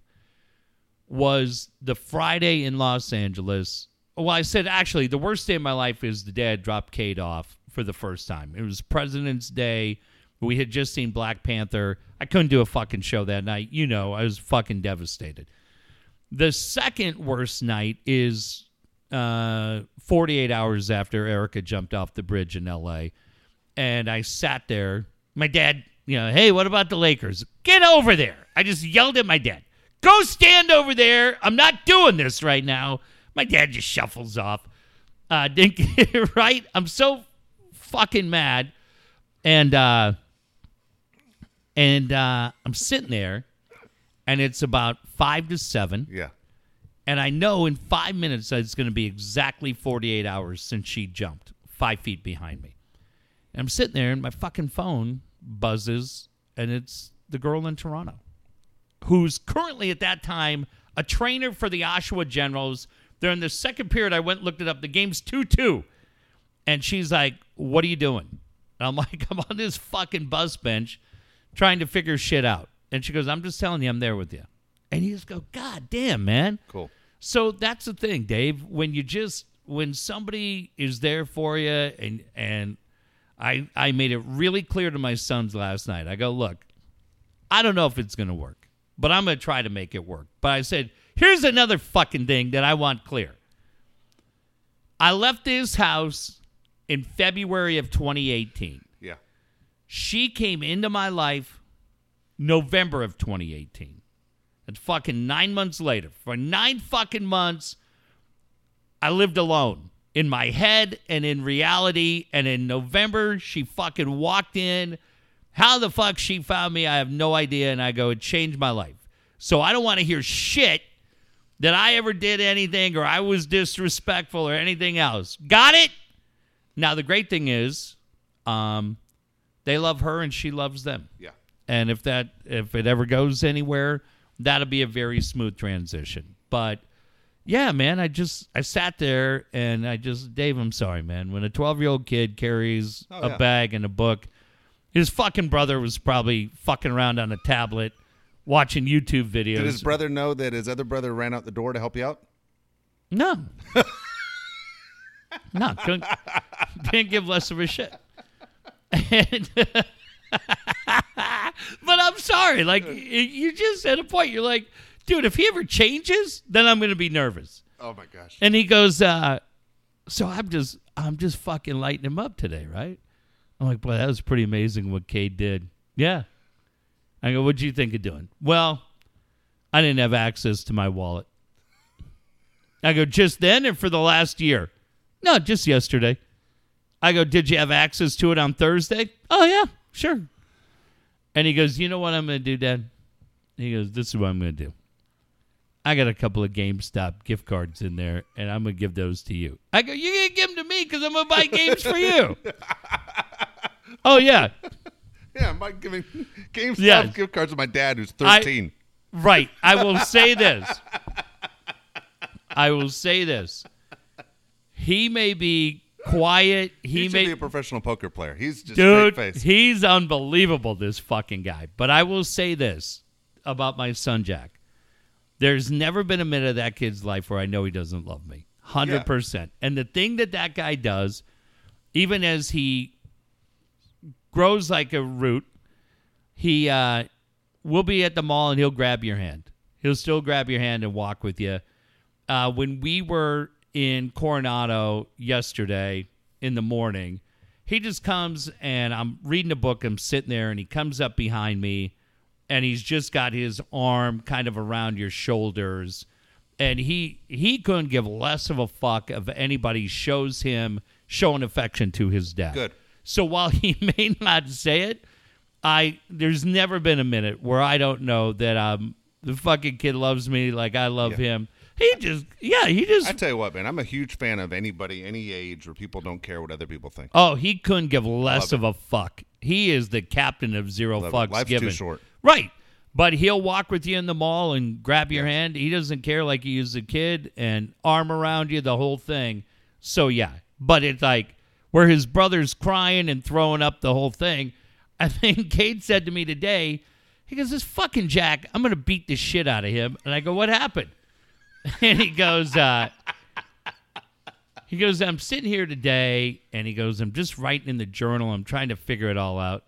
was the Friday in Los Angeles. Well, I said actually the worst day of my life is the day I dropped Cade off for the first time. It was President's Day. We had just seen Black Panther. I couldn't do a fucking show that night. You know, I was fucking devastated. The second worst night is uh, 48 hours after Erica jumped off the bridge in LA. And I sat there. My dad, you know, hey, what about the Lakers? Get over there. I just yelled at my dad. Go stand over there. I'm not doing this right now. My dad just shuffles off. Uh, <laughs> didn't get it right. I'm so fucking mad. And uh and uh I'm sitting there and it's about five to seven. Yeah. And I know in five minutes that it's going to be exactly 48 hours since she jumped five feet behind me. And I'm sitting there and my fucking phone buzzes and it's the girl in Toronto who's currently at that time a trainer for the Oshawa Generals. They're in the second period. I went and looked it up. The game's 2 2. And she's like, What are you doing? And I'm like, <laughs> I'm on this fucking bus bench trying to figure shit out. And she goes, I'm just telling you, I'm there with you. And you just go, God damn, man. Cool. So that's the thing, Dave. When you just when somebody is there for you, and and I I made it really clear to my sons last night. I go, look, I don't know if it's gonna work, but I'm gonna try to make it work. But I said, here's another fucking thing that I want clear. I left this house in February of 2018. She came into my life November of 2018. And fucking nine months later, for nine fucking months, I lived alone in my head and in reality. And in November, she fucking walked in. How the fuck she found me, I have no idea. And I go, it changed my life. So I don't want to hear shit that I ever did anything or I was disrespectful or anything else. Got it? Now, the great thing is, um, they love her and she loves them Yeah. and if that if it ever goes anywhere that'll be a very smooth transition but yeah man i just i sat there and i just dave i'm sorry man when a 12 year old kid carries Oh, a yeah. bag and a book his fucking brother was probably fucking around on a tablet watching youtube videos Did his brother know that his other brother ran out the door to help you out? no <laughs> no couldn't, <laughs> didn't give less of a shit and <laughs> but I'm sorry. Like you just at a point, you're like, dude, if he ever changes, then I'm gonna be nervous. Oh my gosh. And he goes, uh, so I'm just I'm just fucking lighting him up today, right? I'm like, boy, that was pretty amazing what Cade did. Yeah. I go, what'd you think of doing? Well, I didn't have access to my wallet. I go, just then or for the last year? No, just yesterday. I go, did you have access to it on Thursday? Oh, yeah, sure. And he goes, you know what I'm going to do, Dad? He goes, this is what I'm going to do. I got a couple of GameStop gift cards in there, and I'm gonna give those to you. I go, you gonna give them to me because I'm gonna buy games for you. <laughs> oh yeah, Yeah, I'm giving GameStop Yes. gift cards to my dad who's I- 13. right. I will say this. I will say this. He may be quiet. he He should may be a professional poker player. He's just dude. face. He's unbelievable. This fucking guy. But I will say this about my son Jack. There's never been a minute of that kid's life where I know he doesn't love me. Hundred percent. And the thing that that guy does, even as he grows like a root, he uh, will be at the mall and he'll grab your hand. He'll still grab your hand and walk with you. Uh, when we were in Coronado yesterday in the morning, he just comes and I'm reading a book. I'm sitting there and he comes up behind me and he's just got his arm kind of around your shoulders. And he he couldn't give less of a fuck if anybody shows him showing affection to his dad. Good. So while <laughs> he may not say it, I there's never been a minute where I don't know that um the fucking kid loves me like I love Yeah. him. He just yeah, he just I tell you what, man, I'm a huge fan of anybody, any age, where people don't care what other people think. Oh, he couldn't give less Love of a fuck. He is the captain of zero Love it. fucks Life's too short. Right. But he'll walk with you in the mall and grab your hand. He doesn't care like he is a kid and arm around you, the whole thing. So yeah. But it's like where his brother's crying and throwing up the whole thing. <laughs> I think Cade said to me today, he goes, This fucking Jack, I'm gonna beat the shit out of him. And I go, What happened? <laughs> And he goes, uh, he goes, I'm sitting here today, and he goes, I'm just writing in the journal. I'm trying to figure it all out.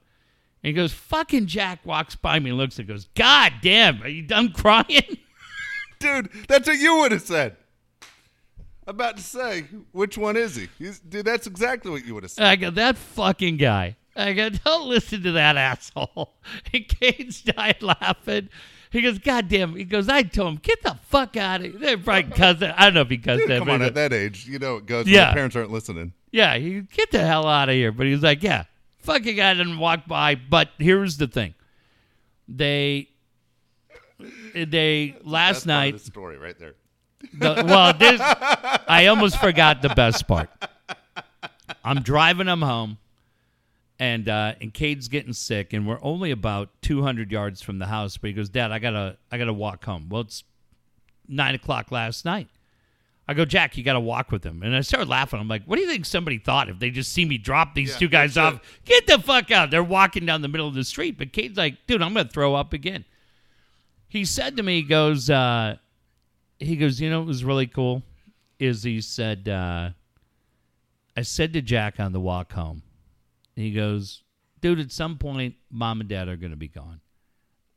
And he goes, fucking Jack walks by me and looks and goes, God damn, are you done crying? <laughs> Dude, that's what you would have said. I'm about to say, which one is he? He's, dude, that's exactly what you would have said. I go, that fucking guy. I go, don't listen to that asshole. And Cade's died laughing. He goes, God damn. He goes, I told him, get the fuck out of here. They're probably cussing. I don't know if he cussed that. come on, at that age, you know it goes when Yeah. the parents aren't listening. Yeah, he get the hell out of here. But he was like, yeah, fucking guy didn't walk by. But here's the thing. They, they, last That's night, the story right there. The, well, this <laughs> I almost forgot the best part. I'm driving him home, and uh, and Cade's getting sick, and we're only about 200 yards from the house. But he goes, Dad, I gotta I gotta walk home. Well, it's nine o'clock last night. I go, Jack, you got to walk with him. And I started laughing. I'm like, what do you think somebody thought if they just see me drop these Yeah, two guys off? Get the fuck out. They're walking down the middle of the street. But Cade's like, dude, I'm going to throw up again. He said to me, he goes, uh, he goes, you know what was really cool? Is he said, uh, I said to Jack on the walk home, he goes, dude, at some point, mom and dad are going to be gone.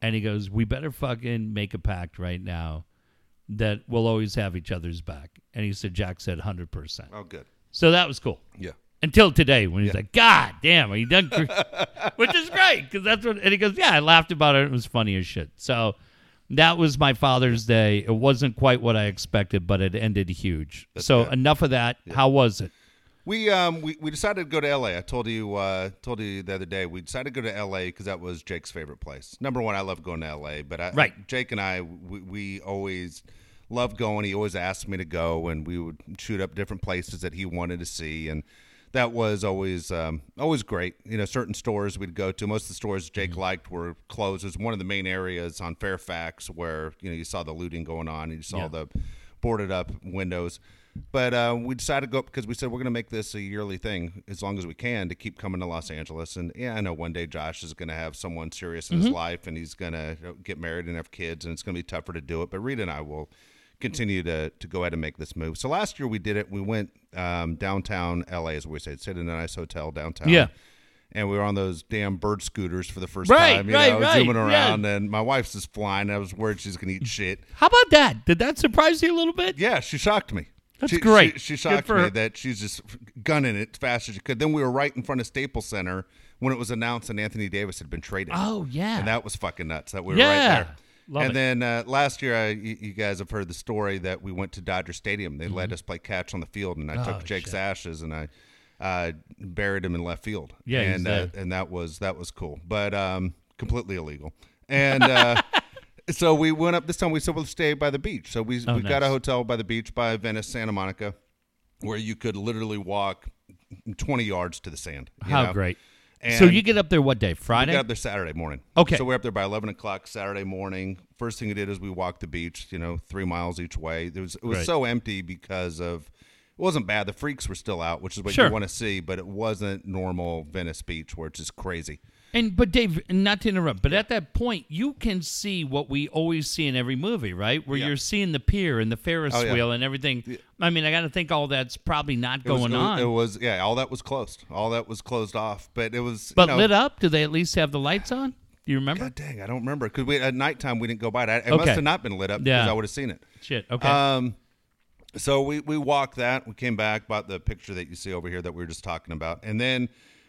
And he goes, we better fucking make a pact right now that we'll always have each other's back. And he said, Jack said 100%. Oh, good. So that was cool. Yeah. Until today when he's Yeah. like, God damn, are you done? cr-" <laughs> Which is great because that's what, and he goes, Yeah, I laughed about it. It was funny as shit. So that was my Father's Day. It wasn't quite what I expected, but it ended huge. so good. enough of that. How was it? We um we, we decided to go to L.A. I told you uh told you the other day we decided to go to L.A. because that was Jake's favorite place. Number one, I love going to L.A. But I, Right. Jake and I we, we always loved going. He always asked me to go, and we would shoot up different places that he wanted to see, and that was always um, always great. You know, certain stores we'd go to. Most of the stores Jake liked were closed. It was one of the main areas on Fairfax where you know you saw the looting going on, and you saw Yeah. the boarded up windows. But uh, we decided to go because we said we're going to make this a yearly thing as long as we can to keep coming to Los Angeles. And yeah, I know one day Josh is going to have someone serious in his life and he's going to get married and have kids, and it's going to be tougher to do it. But Rita and I will continue to, to go ahead and make this move. So last year we did it. We went um, downtown LA, as we said, sit in a nice hotel downtown. Yeah. And we were on those damn bird scooters for the first Right, time, you right, know, right, zooming yeah. around. And my wife's just flying. I was worried she's going to eat shit. How about that? Did that surprise you a little bit? Yeah, she shocked me. That's She- great. She, she shocked me her. that she's just gunning it as fast as she could. Then we were right in front of Staples Center when it was announced that Anthony Davis had been traded. Oh, yeah. and that was fucking nuts. That we were Yeah. right there. Love and it. then uh, last year, I, you, you guys have heard the story that we went to Dodger Stadium. They let us play catch on the field, and I Mm-hmm. Oh, took Jake's shit. ashes and I uh, buried him in left field. Yeah, and uh, and that was that was cool, but um, completely illegal. And uh, <laughs> So we went up this time. We said we'll stay by the beach. So we Oh, we got a hotel by the beach by Venice, Santa Monica, where you could literally walk twenty yards to the sand. How know? great. And so you get up there what day? we Friday? got up there Saturday morning. Okay. So we're up there by eleven o'clock Saturday morning. First thing we did is we walked the beach. You know, three miles each way. It was it was Right. so empty because of. It wasn't bad. The freaks were still out, which is what Sure. you want to see, but it wasn't normal Venice Beach where it's just crazy. And but Dave, not to interrupt, but at that point, you can see what we always see in every movie, right? Where Yeah. you're seeing the pier and the Ferris Oh, yeah. wheel and everything. I mean, I got to think all that's probably not It going was, on. It was yeah, all that was closed. All that was closed off. But it was you but know, lit up? Do they at least have the lights on? Do you remember? God dang, I don't remember because we at nighttime we didn't go by it. It Okay. must have not been lit up because I would have seen it. Shit. Okay. Um, so we we walked that. We came back, bought the picture that you see over here that we were just talking about, and then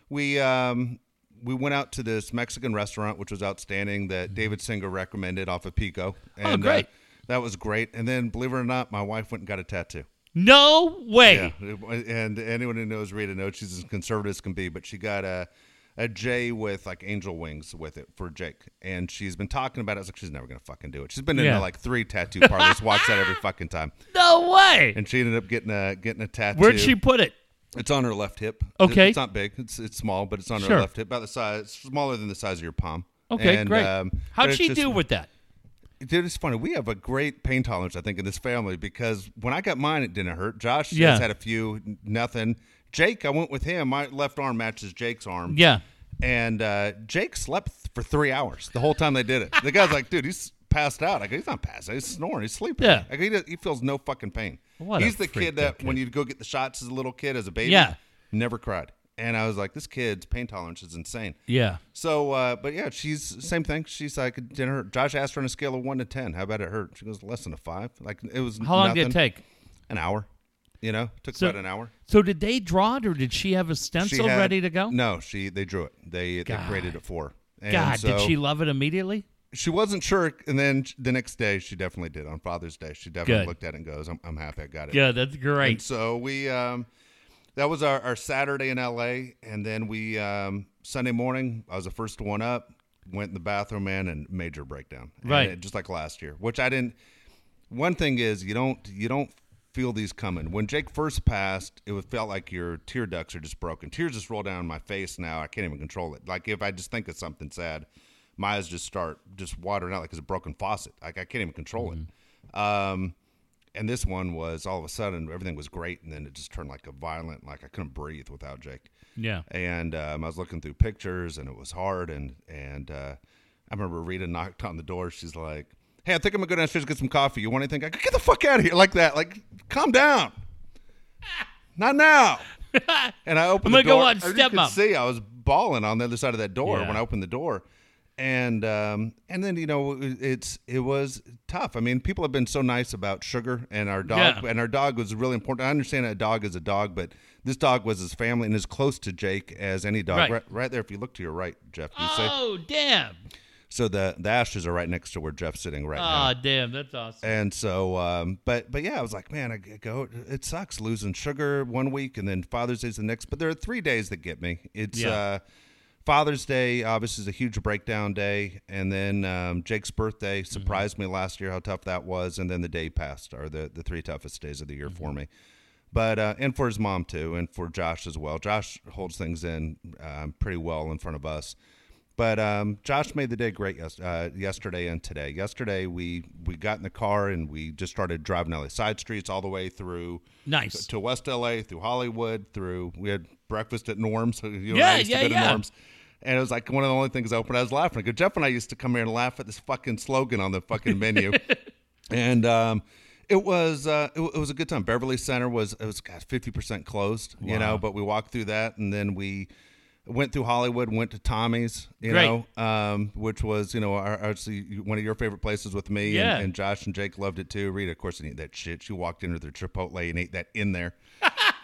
we um we went out to this Mexican restaurant, which was outstanding that David Singer recommended off of Pico. And, Oh, great. Uh, that was great. And then, believe it or not, my wife went and got a tattoo. no way. Yeah, and anyone who knows Rita knows she's as conservative as can be, but she got a a J with like angel wings with it for Jake, and she's been talking about it. I was like, she's never gonna fucking do it. She's been in Yeah. like three tattoo parlors, walks out every fucking time, <laughs> No way. and she ended up getting a getting a tattoo. Where'd she put it? It's on her left hip. Okay. it's not big. It's it's small, but it's on her Sure. left hip, about the size, smaller than the size of your palm. Okay, And, great. um, How'd but it's she just- do with that? Dude, it's funny. We have a great pain tolerance, I think, in this family because when I got mine, it didn't hurt. Josh Yeah. has had a few, n- nothing. Jake, I went with him. My left arm matches Jake's arm. Yeah. And uh, Jake slept for three hours the whole time they did it. The guy's like, dude, he's passed out. I go, he's not passed out. He's snoring. He's sleeping. Yeah. I go, he, does, he feels no fucking pain. What he's the kid that that when you go get the shots as a little kid, as a baby, Yeah. never cried. And I was like, this kid's pain tolerance is insane. Yeah. So, uh, but yeah, she's same thing. She's like, didn't hurt. Josh asked her on a scale of one to ten, how about it hurt? She goes less than a five. Like it was. How long did it take? An hour. You know, took So- about an hour. So did they draw it, or did she have a stencil had- ready to go? No, she they drew it. They they God. created it for. her. And God, so did she love it immediately? She wasn't sure, and then the next day she definitely did on Father's Day. She definitely Good. looked at it and goes, "I'm, I'm happy I got it." Yeah, that's And great. so we, um, that was our, our Saturday in LA, and then we um, Sunday morning. I was the first one up. Went in the bathroom, man, and major breakdown. And Right. it- just like last year, which I didn't. One thing is you don't you don't feel these coming. When Jake first passed, it felt like your tear ducts are just broken. Tears just roll down my face now. I can't even control it. Like if I just think of something sad, my eyes just start just watering out like it's a broken faucet. Like I can't even control it. Um, and this one was all of a sudden everything was great, and then it just turned like a violent, like I couldn't breathe without Jake. Yeah. And um, I was looking through pictures, and it was hard. And and uh, I remember Rita knocked on the door. She's like, "Hey, I think I'm gonna go downstairs and get some coffee. You want anything?" I go, "Get the fuck out of here!" Like that. Like, calm down. <laughs> Not now. <laughs> And I opened I'm the gonna go door. As you could Stepmom. see, I was bawling on the other side of that door Yeah. when I opened the door. And um, and then you know it- it's it was tough. I mean, people have been so nice about sugar and our dog, Yeah. and our dog was really important. I understand a dog is a dog, but this dog was his family and as close to Jake as any dog. Right. Right, right there, if you look to your right, Jeff. Oh, damn. So the the ashes are right next to where Jeff's sitting right now. Oh, damn. That's awesome. And so, um, but but yeah, I was like, man, I go. It sucks losing sugar one week and then Father's Day's the next. But there are three days that get me. It's Yeah. uh, Father's Day, obviously, is a huge breakdown day, and then um, Jake's birthday Mm-hmm. surprised me last year how tough that was, and then the day passed are the the three toughest days of the year Mm-hmm. for me. But uh, and for his mom too, and for Josh as well. Josh holds things in um, pretty well in front of us. But um, Josh made the day great yes, uh, yesterday and today. Yesterday we we got in the car and we just started driving LA side streets all the way through Nice. to West LA, through Hollywood, through we had breakfast at Norm's. <laughs> You know, Yeah, yeah, to go to yeah. Norm's. And it was like one of the only things open. I was laughing. Because Jeff and I used to come here and laugh at this fucking slogan on the fucking menu. <laughs> and um, it was uh, it, it was a good time. Beverly Center was it was fifty percent closed, you know. But we walked through that, and then we went through Hollywood, went to Tommy's, you Great. know, um, which was you know our, actually one of your favorite places with me, Yeah. and, and Josh and Jake loved it too. Rita, of course, didn't eat that shit. She walked into their Chipotle and ate that in there.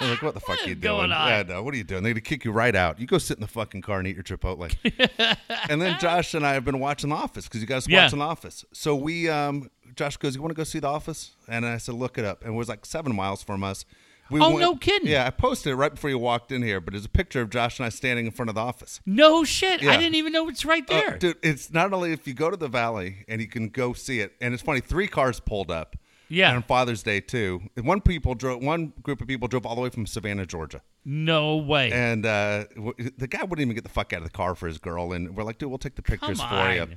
I was like, what the fuck are you doing? going on? Yeah, no, what are you doing? They're gonna kick you right out. You go sit in the fucking car and eat your Chipotle. <laughs> and then Josh and I have been watching The Office because you guys Yeah. watching The Office. So we, um, Josh goes, "You want to go see The Office?" And I said, "Look it up." And it was like seven miles from us. We Oh, no kidding. Yeah, I posted it right before you walked in here, but it's a picture of Josh and I standing in front of the office. No shit. I didn't even know it's right Uh, there. dude, it's not only if you go to the valley and you can go see it, and it's funny. Three cars pulled up. Yeah. And on Father's Day too. And One people drove. One group of people drove all the way from Savannah, Georgia, no way. and uh, w- the guy wouldn't even get the fuck out of the car for his girl. And we're like, dude, we'll take the pictures Come for you.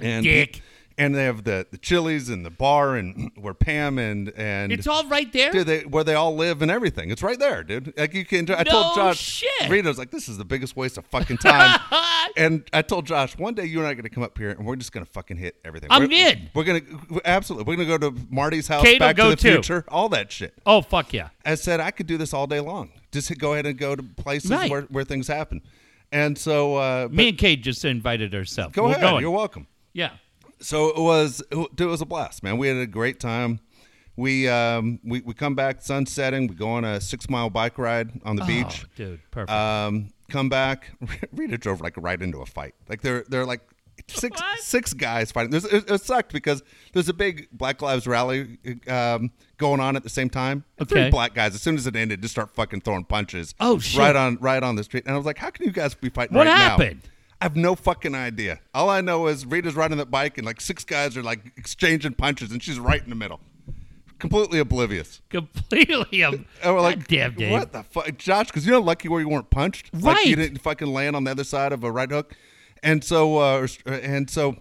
And Dick. And they have the the Chili's and the bar and <clears throat> where Pam and and it's all right there. Dude, they, where they all live and everything. It's right there, dude. Like you can. I No told Josh. shit. Was like, "This is the biggest waste of fucking time." <laughs> and I told Josh, one day you and I are gonna come up here and we're just gonna fucking hit everything. I'm we're, in. We're gonna absolutely. We're gonna go to Marty's house, Kate Back to the too. Future, all that shit. oh fuck yeah. I said I could do this all day long. Just go ahead and go to places Right. where, where things happen. And so, uh, Me and Kate just invited ourselves. go We're ahead. going. You're welcome. Yeah. So it was it was a blast, man. We had a great time. We um we, we come back sun setting. We go on a six mile bike ride on the beach. Oh, dude, perfect. Um, come back. <laughs> Rita drove like right into a fight. Like they're they're like six <laughs> What? six guys fighting. There's, it, it sucked because there's a big Black Lives rally um, going on at the same time. And Three black guys. As soon as it ended, just start fucking throwing punches. Oh, shit. Right on right on the street. And I was like, how can you guys be fighting What right now? I have no fucking idea. All I know is Rita's riding that bike and like six guys are like exchanging punches and she's right in the middle. Completely oblivious. Completely. <laughs> We're like, damn, Dave. what the fuck, Josh? Because you're lucky where you weren't punched, Like you didn't fucking land on the other side of a right hook, and so uh, and so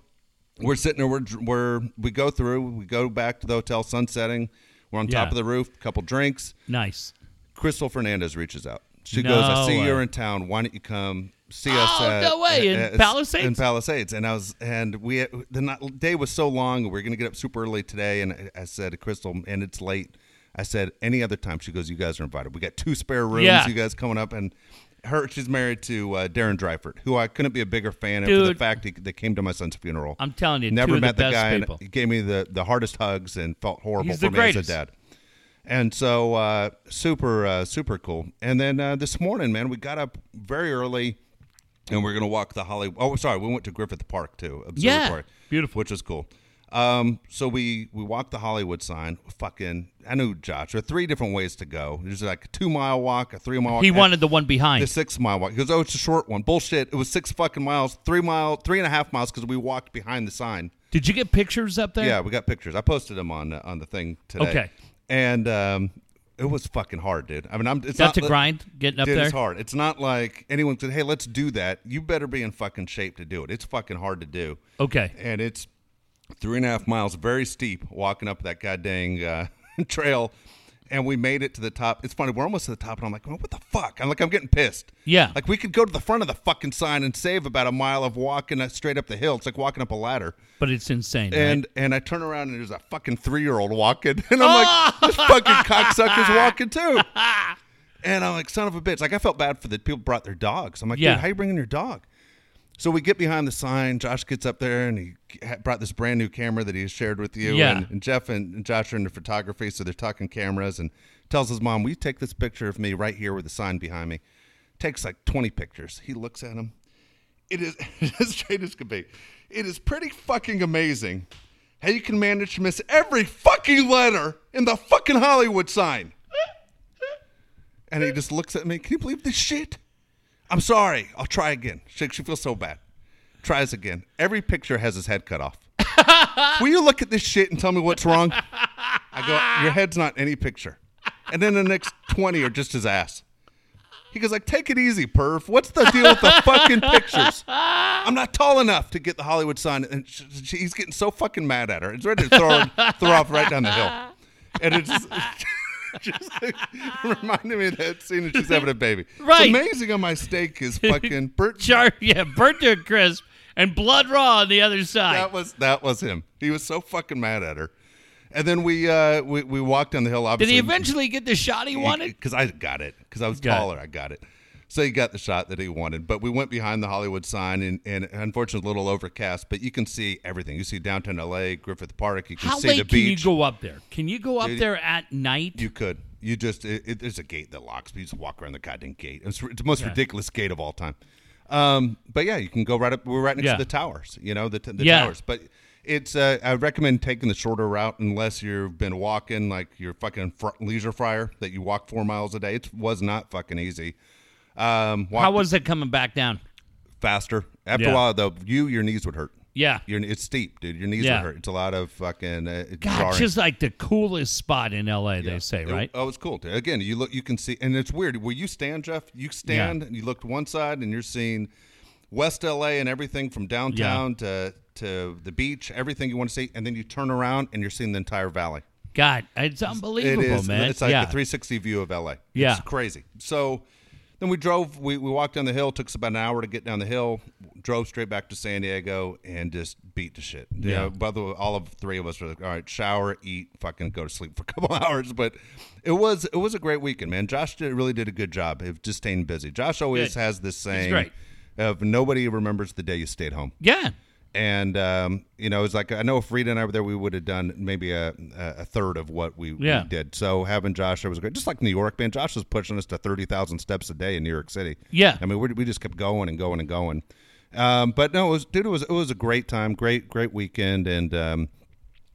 we're sitting there. We're, we're we go through. We go back to the hotel, sunsetting. We're on top of the roof, a couple drinks. Nice. Crystal Fernandez reaches out. She No goes, "I see way. you're in town. Why don't you come see Oh, us?" at- no way. In at- Palisades? In Palisades, and I was, and we the day was so long. We are gonna get up super early today, and I- said to Crystal, and it's late. I said any other time. She goes, "You guys are invited. We got two spare rooms. Yeah. You guys coming up?" And her, she's married to uh, Darren Dreifort, who I couldn't be a bigger fan of for the fact he, they came to my son's funeral. I'm telling you, never met the the, guy. people. And he gave me the the hardest hugs and felt horrible He's for me as a dad. And so uh, super uh, super cool. And then uh, this morning, man, we got up very early, and we are gonna walk the Holly. Oh, sorry, we went to Griffith Park too. Observatory, beautiful. which was cool. Um, so we we walked the Hollywood sign. Fucking, I knew Josh. There are three different ways to go. There's like a two mile walk, a three mile walk. He wanted the one behind. the six mile walk. He goes, oh, it's a short one. Bullshit. It was six fucking miles, three mile, three and a half miles because we walked behind the sign. Did you get pictures up there? Yeah, we got pictures. I posted them on uh, on the thing today. Okay. And um, it was fucking hard, dude. I mean, I'm. It's not a grind getting up Dude, there. it's hard. It's not like anyone said, "Hey, let's do that." You better be in fucking shape to do it. It's fucking hard to do. Okay. And it's three and a half miles, very steep, walking up that goddamn uh, <laughs> trail. And we made it to the top. It's funny. We're almost to the top, and I'm like, "What the fuck?" I'm like, I'm getting pissed. Yeah. Like we could go to the front of the fucking sign and save about a mile of walking uh, straight up the hill. It's like walking up a ladder. But it's insane. right? And and I turn around and there's a fucking three year old walking, <laughs> and I'm like, this fucking cocksucker's <laughs> walking too. And I'm like, son of a bitch. Like I felt bad for the people brought their dogs. I'm like, Yeah. dude, how you bringing your dog? So we get behind the sign. Josh gets up there and he brought this brand new camera that he shared with you. Yeah. And, and Jeff and, and Josh are into photography, so they're talking cameras. And tells his mom, "Will you take this picture of me right here with the sign behind me?" Takes like 20 pictures. He looks at him. It is <laughs> as straight as could be. It is pretty fucking amazing how you can manage to miss every fucking letter in the fucking Hollywood sign. And he just looks at me. Can you believe this shit? I'm sorry. I'll try again. She, she feels so bad. Tries again. Every picture has his head cut off. <laughs> Will you look at this shit and tell me what's wrong? I go, your head's not any picture. And then the next 20 are just his ass. He goes like, take it easy, perv. What's the deal with the fucking pictures? I'm not tall enough to get the Hollywood sign. And sh sh he's getting so fucking mad at her. It's ready to throw, her, throw off right down the hill. And it's <laughs> just, just <laughs> reminded me of that scene that she's having a baby. Right. It's amazing how my steak is fucking <laughs> burnt. Char- yeah, burnt to a crisp and blood raw on the other side. That was that was him. He was so fucking mad at her. And then we uh we, we walked down the hill. Obviously, Did he eventually get the shot he wanted? Because I got it. Because I was Got it. taller, I got it. So he got the shot that he wanted. But we went behind the Hollywood sign, and, and unfortunately, a little overcast. But you can see everything. You see downtown LA, Griffith Park. You can How see late the can you go up there? Can you go up Dude, there at night? You could. You just it, it, there's a gate that locks, but you just walk around the goddamn gate. It's, it's the most ridiculous gate of all time. Um, but yeah, you can go right up. We're right next Yeah. to the towers. You know the, the Yeah. towers. But It's uh, I recommend taking the shorter route unless you've been walking like you're fucking fr- leisure fryer that you walk four miles a day. It was not fucking easy. Um, walk How was it coming back down? faster after Yeah. a while though. You your knees would hurt. Yeah. Your, it's steep, dude. Your knees Yeah. would hurt. It's a lot of fucking uh, God, jarring. just like the coolest spot in LA, they Yeah. say, It- right? oh, it's cool. Dude. Again, you look, you can see, and it's weird. Where you stand, Jeff, you stand and you look to one side, and you're seeing West LA and everything from downtown to to the beach, everything you want to see, and then you turn around and you're seeing the entire valley. God, it's unbelievable, it is, man. It's like yeah. a 360 view of LA. Yeah. it's crazy. So then we drove. We, we walked down the hill. Took us about an hour to get down the hill. Drove straight back to San Diego and just beat the shit. You Yeah. know, the way, all of three of us were like, all right, shower, eat, fucking go to sleep for a <laughs> couple hours. But it was it was a great weekend, man. Josh did, really did a good job of just staying busy. Josh always Good. has this saying great. of nobody remembers the day you stayed home. yeah. And um, you know, it's like I know if Rita and I were there, we would have done maybe a, a third of what we, we did. So having Josh there was great. Just like New York, man. Josh was pushing us to thirty thousand steps a day in New York City. Yeah. I mean, we, we just kept going and going and going. Um, but no, it was dude. It was it was a great time, great great weekend, and um,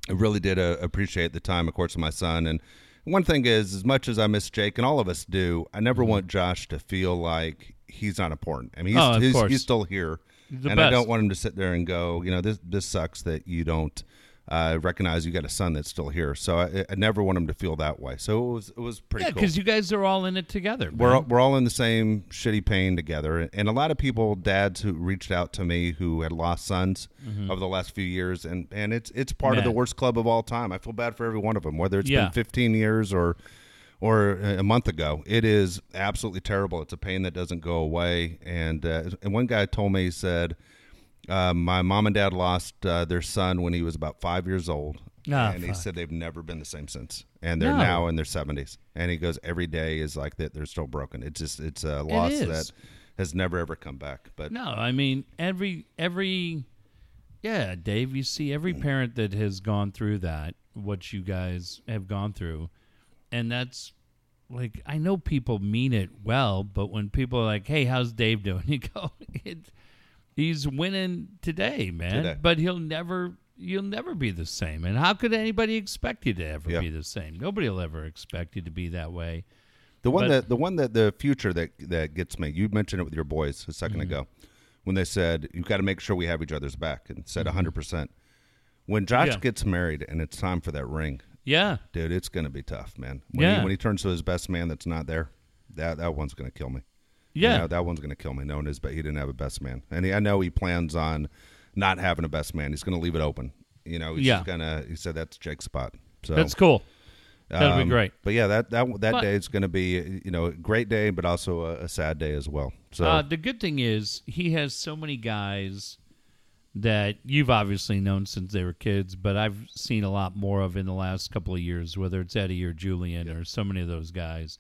I really did uh, appreciate the time, of course, with my son. And one thing is, as much as I miss Jake, and all of us do, I never want Josh to feel like he's not important. I mean, he's, Mm-hmm. Oh, he's, he's still here, the and I don't want him to sit there and go, you know, this this sucks that you don't uh, recognize you got a son that's still here. So I, I never want him to feel that way. So it was it was pretty Yeah, cool. because you guys are all in it together. We're all, we're all in the same shitty pain together, and a lot of people, dads who reached out to me who had lost sons over the last few years, and and it's it's part of the worst club of all time. I feel bad for every one of them, whether it's Yeah. been 15 years or or a month ago. It is absolutely terrible. It's a pain that doesn't go away. And uh, and one guy told me he said, uh, my mom and dad lost uh, their son when he was about five years old. Ah, and he said they've never been the same since, and they're No. now in their seventies. And he goes, every day is like that. They're still broken. It's just it's a loss is. that has never ever come back. But No, I mean every every yeah, Dave, you see every parent that has gone through that, what you guys have gone through, and that's like I know people mean it well, but when people are like, "Hey, how's Dave doing?" <laughs> You go, it, "He's winning today, man." Today. But he'll never you'll never be the same. And how could anybody expect you to ever Yeah. be the same? Nobody will ever expect you to be that way. The one But- that the one that the future that that gets me. You mentioned it with your boys a 2nd Mm-hmm. ago when they said you've got to make sure we have each other's back and said 100 percent. When Josh Mm-hmm. Yeah. gets married and it's time for that ring, Yeah. dude, it's gonna be tough, man. When Yeah. he, when he turns to his best man that's not there, that that one's gonna kill me. You Yeah. know, that one's gonna kill me. Knowing his, but he didn't have a best man, and he, I know he plans on not having a best man. He's gonna leave it open. You know, he's Yeah. gonna. He said that's Jake's spot. So That's cool. That'll be um, great. But yeah, that that that But- day is going to be you know a great day, but also a, a sad day as well. So Uh, the good thing is he has so many guys that you've obviously known since they were kids, but I've seen a lot more of in the last couple of years, whether it's Eddie or Julian or so many of those guys.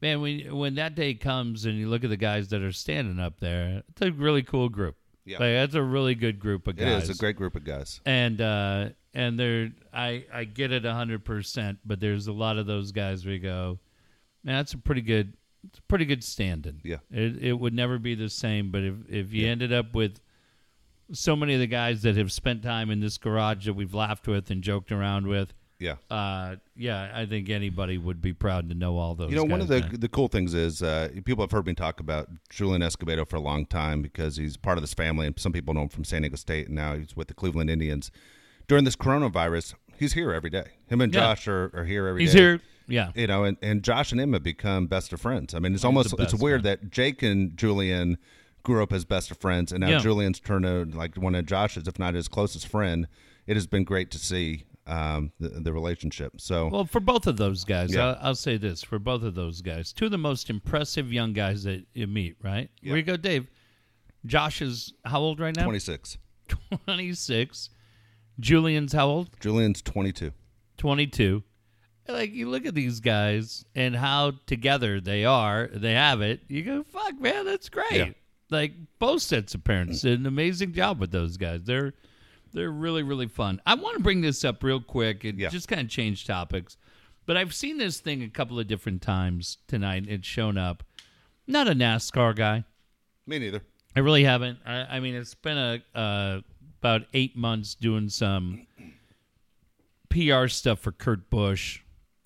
Man, when when that day comes and you look at the guys that are standing up there, it's a really cool group. Yeah. Like, that's a really good group of it guys. is a great group of guys. and uh, and they're I I get it hundred percent, but there's a lot of those guys we go, man, that's a pretty good, it's a pretty good standing. Yeah. it it would never be the same. But if if you ended up with so many of the guys that have spent time in this garage that we've laughed with and joked around with, Yeah. uh, yeah, I think anybody would be proud to know all those. You know, one of the the cool things is uh, people have heard me talk about Julian Escobedo for a long time because he's part of this family, and some people know him from San Diego State, and now he's with the Cleveland Indians. During this coronavirus, he's here every day. Him and Yeah. Josh are, are here every day. he's here. Yeah, you know, and, and Josh and him have become best of friends. I mean, it's almost it's weird that Jake and Julian grew up as best of friends, and now Yeah. Julian's turned to like one of Josh's, if not his closest friend. It has been great to see um, the, the relationship. So Well, for both of those guys, Yeah. I'll, I'll say this: for both of those guys, two of the most impressive young guys that you meet. Right? Where you go, Dave? Josh is how old right now? twenty six. Twenty six. Julian's how old? Julian's twenty two. Twenty two. Like you look at these guys and how together they are. They have it. You go, fuck, man, that's great. Yeah. Like both sets of parents did an amazing job with those guys. They're they're really really fun. I want to bring this up real quick and Yeah. just kind of change topics. But I've seen this thing a couple of different times tonight. It's shown up. Not a NASCAR guy. Me neither. I really haven't. I, I mean, it's been a uh, about eight months doing some PR stuff for Kurt Busch,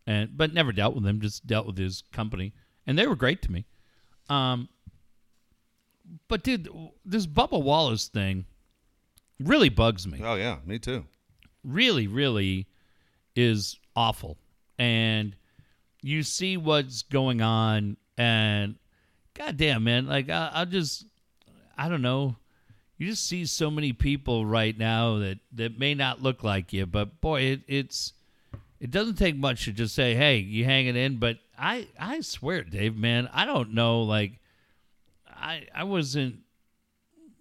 and but never dealt with him. Just dealt with his company, and they were great to me. Um, but dude, this Bubba Wallace thing really bugs me. Oh yeah, me too. Really, really is awful, and you see what's going on, and goddamn, man, like I, I'll just, I don't know. You just see so many people right now that that may not look like you, but boy, it, it's it doesn't take much to just say, "Hey, you hanging in?" But I I swear, Dave, man, I don't know. Like, I I wasn't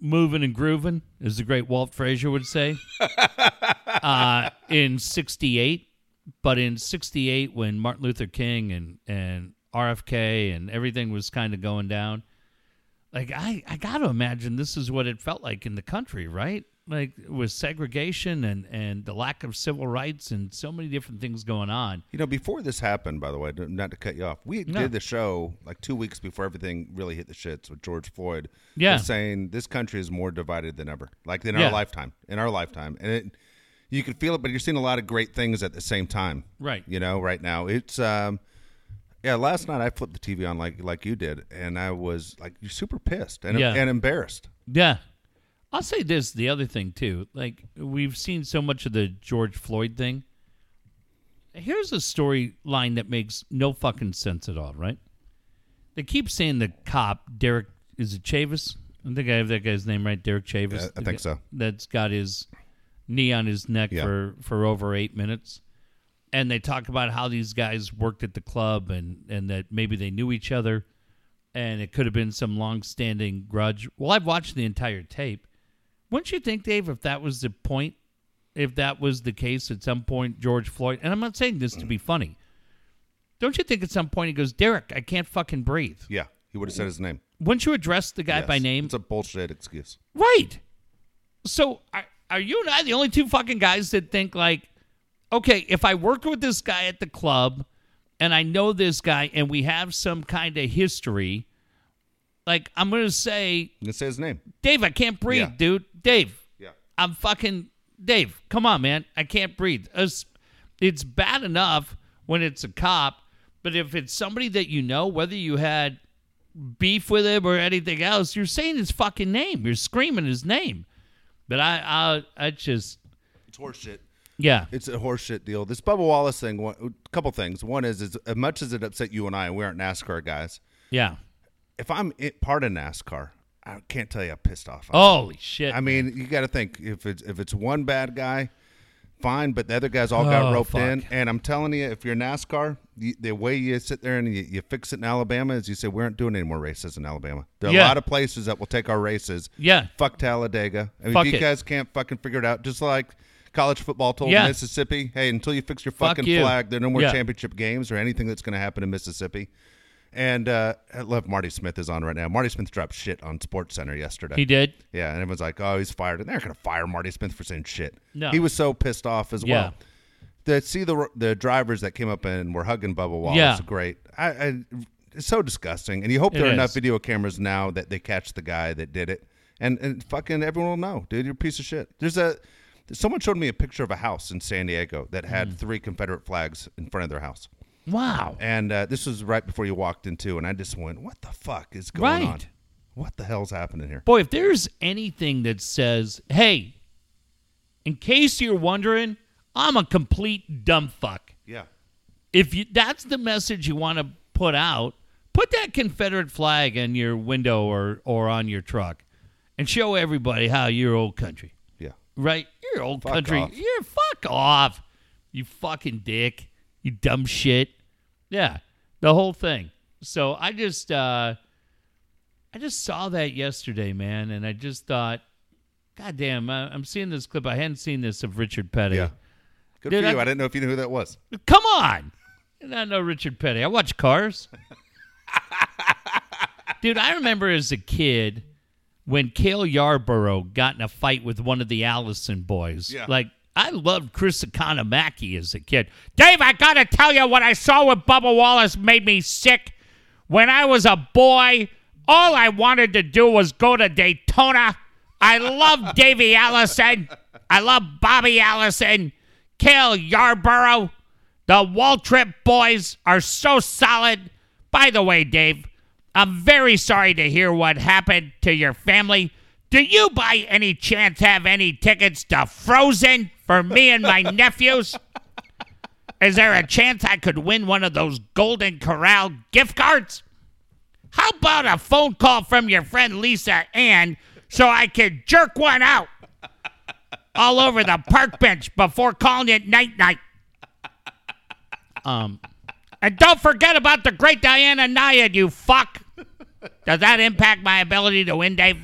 moving and grooving, as the great Walt Frazier would say, <laughs> uh, in '68. But in '68, when Martin Luther King and and RFK and everything was kind of going down, like I I got to imagine this is what it felt like in the country, right? Like with segregation and and the lack of civil rights and so many different things going on. You know, before this happened, by the way, not to cut you off, we No. did the show like two weeks before everything really hit the shits with George Floyd. Yeah. saying this country is more divided than ever, like in Yeah. our lifetime, in our lifetime, and it, you can feel it, but you're seeing a lot of great things at the same time. Right. You know, right now it's um, yeah. Last night I flipped the TV on like like you did, and I was like super pissed and Yeah. and embarrassed. Yeah. I'll say this the other thing too. Like we've seen so much of the George Floyd thing. Here's a storyline that makes no fucking sense at all, right? They keep saying the cop, Derek is it Chavis? I think I have that guy's name right, Derek Chavis. I think so. That's got his knee on his neck Yeah. for, for over eight minutes. And they talk about how these guys worked at the club and, and that maybe they knew each other and it could have been some long-standing grudge. Well, I've watched the entire tape. Wouldn't you think, Dave, if that was the point, if that was the case at some point, George Floyd, and I'm not saying this to be funny, don't you think at some point he goes, Derek, I can't fucking breathe? Yeah, he would have said his name. Wouldn't you address the guy by name? It's a bullshit excuse. Right. So are, are you and I the only two fucking guys that think like, okay, if I work with this guy at the club and I know this guy and we have some kind of history, like I'm gonna say, You can say his name. Dave, I can't breathe, Yeah. dude. Dave, Yeah. I'm fucking Dave. Come on, man. I can't breathe. It's, it's bad enough when it's a cop, but if it's somebody that you know, whether you had beef with him or anything else, you're saying his fucking name. You're screaming his name. But I, I, I just, It's horseshit. yeah, It's a horseshit deal. This Bubba Wallace thing, one, a couple things. One is, is as much as it upset you and I, we aren't NASCAR guys. yeah. If I'm part of NASCAR, I can't tell you how pissed off. I am. Holy shit! I mean, you got to think if it's if it's one bad guy, fine, but the other guys all got Oh, roped fuck. in. And I'm telling you, if you're NASCAR, you, the way you sit there and you, you fix it in Alabama is you say we aren't doing any more races in Alabama. There are Yeah. a lot of places that will take our races. yeah, Fuck Talladega. I mean, Fuck if you it. guys can't fucking figure it out, just like college football told Yeah. Mississippi, hey, until you fix your Fuck fucking you. flag, there are no more Yeah. championship games or anything that's going to happen in Mississippi. And uh, I love Marty Smith is on right now. Marty Smith dropped shit on Sports Center yesterday. he did. Yeah, and everyone's like, "Oh, he's fired," and they're going to fire Marty Smith for saying shit. No. he was so pissed off as Yeah. well. To see the the drivers that came up and were hugging Bubba Wallace, Yeah. great. I, I, it's so disgusting, and you hope It there are enough video cameras now that they catch the guy that did it, and and fucking everyone will know, dude, you're a piece of shit. There's a someone showed me a picture of a house in San Diego that Mm. had three Confederate flags in front of their house, Wow. and uh, this was right before you walked into, and I just went, "What the fuck is going on? What the hell's happening here?" Boy, if there's anything that says, "Hey, in case you're wondering, I'm a complete dumb fuck." Yeah. if you that's the message you want to put out, put that Confederate flag in your window or or on your truck, and show everybody how you're old country, Yeah. right? You're old Fuck country. off. You're fuck off, you fucking dick, you dumb shit. Yeah, the whole thing. So I just uh I just saw that yesterday, man, and I just thought, God damn, I- I'm seeing this clip. I hadn't seen this of Richard Petty. Yeah. Good Dude, for you. I- I, didn't know if you knew who that was. Come on. And I know Richard Petty. I watch Cars. <laughs> Dude, I remember as a kid when Cale Yarborough got in a fight with one of the Allison boys. Yeah. Like, I loved Chris Economaki as a kid. Dave, I got to tell you what I saw with Bubba Wallace made me sick. When I was a boy, all I wanted to do was go to Daytona. I love <laughs> Davey Allison. I love Bobby Allison. Cale Yarborough. The Waltrip boys are so solid. By the way, Dave, I'm very sorry to hear what happened to your family. Do you by any chance have any tickets to Frozen for me and my nephews? Is there a chance I could win one of those Golden Corral gift cards? How about a phone call from your friend Lisa Ann so I could jerk one out all over the park bench before calling it night night? Um, and don't forget about the great Diana Nyad, you fuck. Does that impact my ability to win, Dave?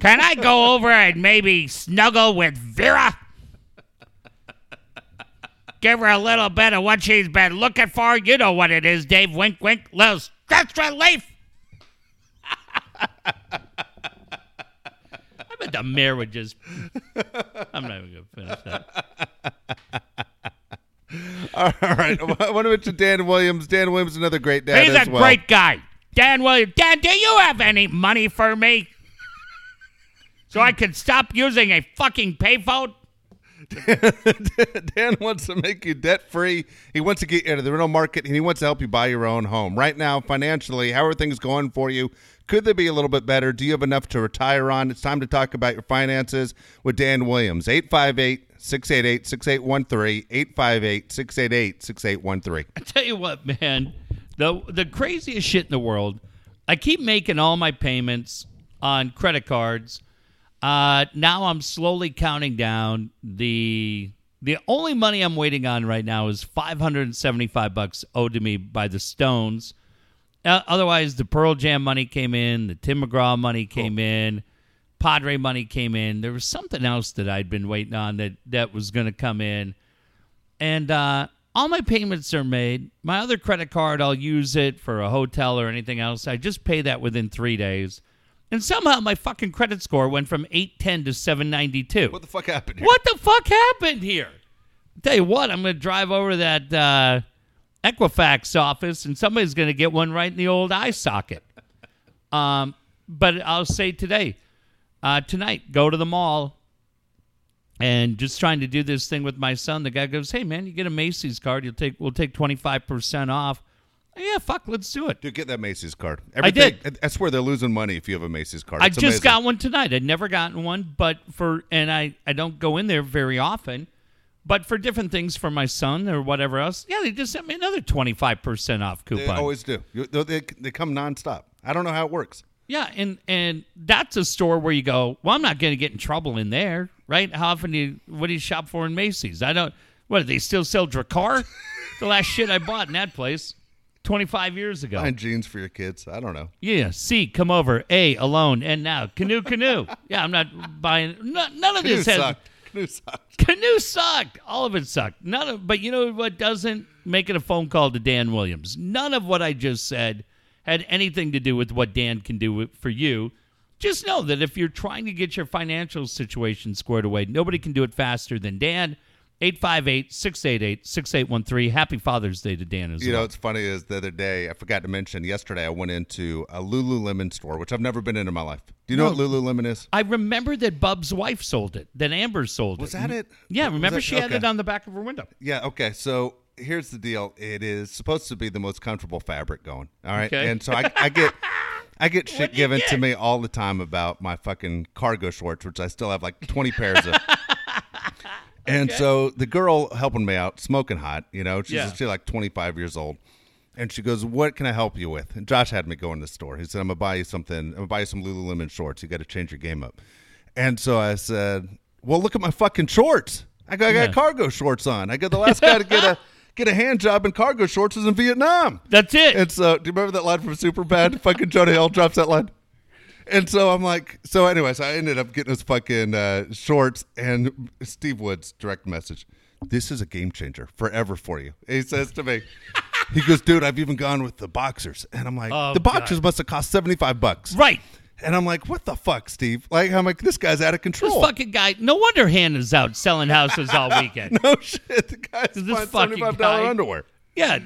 Can I go over and maybe snuggle with Vera? Give her a little bit of what she's been looking for. You know what it is, Dave. Wink, wink. Little stress relief. <laughs> I bet the mayor would just. I'm not even going to finish that. <laughs> All right. I want to mention Dan Williams. Dan Williams, is another great dad He's a well. great guy. Dan Williams. Dan, do you have any money for me? So I can stop using a fucking payphone? <laughs> Dan wants to make you debt free. He wants to get you into the rental market and he wants to help you buy your own home. Right now, financially, how are things going for you? Could they be a little bit better? Do you have enough to retire on? It's time to talk about your finances with Dan Williams. 858 688 6813. 858 688 6813. I tell you what, man, the the craziest shit in the world. I keep making all my payments on credit cards. Uh, now I'm slowly counting down. the The only money I'm waiting on right now is 575 bucks owed to me by the Stones. Uh, otherwise, the Pearl Jam money came in, the Tim McGraw money came in, Padre money came in. There was something else that I'd been waiting on that that was going to come in and uh, all my payments are made. My other credit card, I'll use it for a hotel or anything else. I just pay that within three days, and somehow my fucking credit score went from eight ten to seven ninety two. What the fuck happened here? What the fuck happened here? tell you what, I'm gonna drive over to that uh, Equifax office, and somebody's gonna get one right in the old eye socket. <laughs> Um, but I'll say today, uh, tonight, go to the mall, and just trying to do this thing with my son. The guy goes, "Hey man, you get a Macy's card, you'll take we'll take twenty five percent off." Yeah, fuck, let's do it. Dude, get that Macy's card. I did. I- swear they're losing money if you have a Macy's card. I just amazing. got one tonight. I'd never gotten one, but for and I I don't go in there very often, but for different things for my son or whatever else. Yeah, they just sent me another twenty five percent off coupon. They always do. They, they, they come nonstop. I don't know how it works. yeah, and and that's a store where you go. Well, I'm not going to get in trouble in there, right? How often do you what do you shop for in Macy's? I don't. What do they still sell Drakkar? <laughs> the last shit I bought in that place, twenty five years ago. Buying jeans for your kids. I don't know. Yeah, C, come over. A, alone. And now, canoe, canoe. yeah, I'm not buying. No, none of Canoe this has. sucked. Canoe sucked. Canoe sucked. All of it sucked. None of, but you know what doesn't? Making a phone call to Dan Williams. None of what I just said had anything to do with what Dan can do with- for you. Just know that if you're trying to get your financial situation squared away, nobody can do it faster than Dan. 858 688 6813. Happy Father's Day to Dan as You well. know, what's funny is the other day, I forgot to mention, yesterday I went into a Lululemon store, which I've never been in in my life. Do you know what Lululemon is? I remember that Bub's wife sold it, that Amber sold it. Was it. that it? Yeah, Was remember that- she had okay. it on the back of her window. Yeah, okay. So here's the deal. It is supposed to be the most comfortable fabric going. All right. Okay. And so I, I get <laughs> I get shit given to me all the time about my fucking cargo shorts, which I still have like 20 pairs of. <laughs> And so the girl helping me out, smoking hot, you know, she's, Yeah. she's like 25 years old. And she goes, What can I help you with? And Josh had me go in the store. He said, I'm going to buy you something. I'm going to buy you some Lululemon shorts. You got to change your game up. And so I said, Well, look at my fucking shorts. I got, I got Yeah. cargo shorts on. I got the last guy to get a <laughs> get a hand job in cargo shorts was in Vietnam. That's it. And so, do you remember that line from Superbad? fucking Jonah Hill drops that line. And so I'm like, so anyways, I ended up getting his fucking uh, shorts and Steve Woods direct message. This is a game changer forever for you. He says to me, he goes, dude, I've even gone with the boxers. And I'm like, Oh, the boxers God. must have cost 75 bucks. right. And I'm like, what the fuck, Steve? Like, I'm like, this guy's out of control. This fucking guy. No wonder Hannah's out selling houses all weekend. <laughs> no shit. The guy's This fucking $75 guy- underwear. yeah.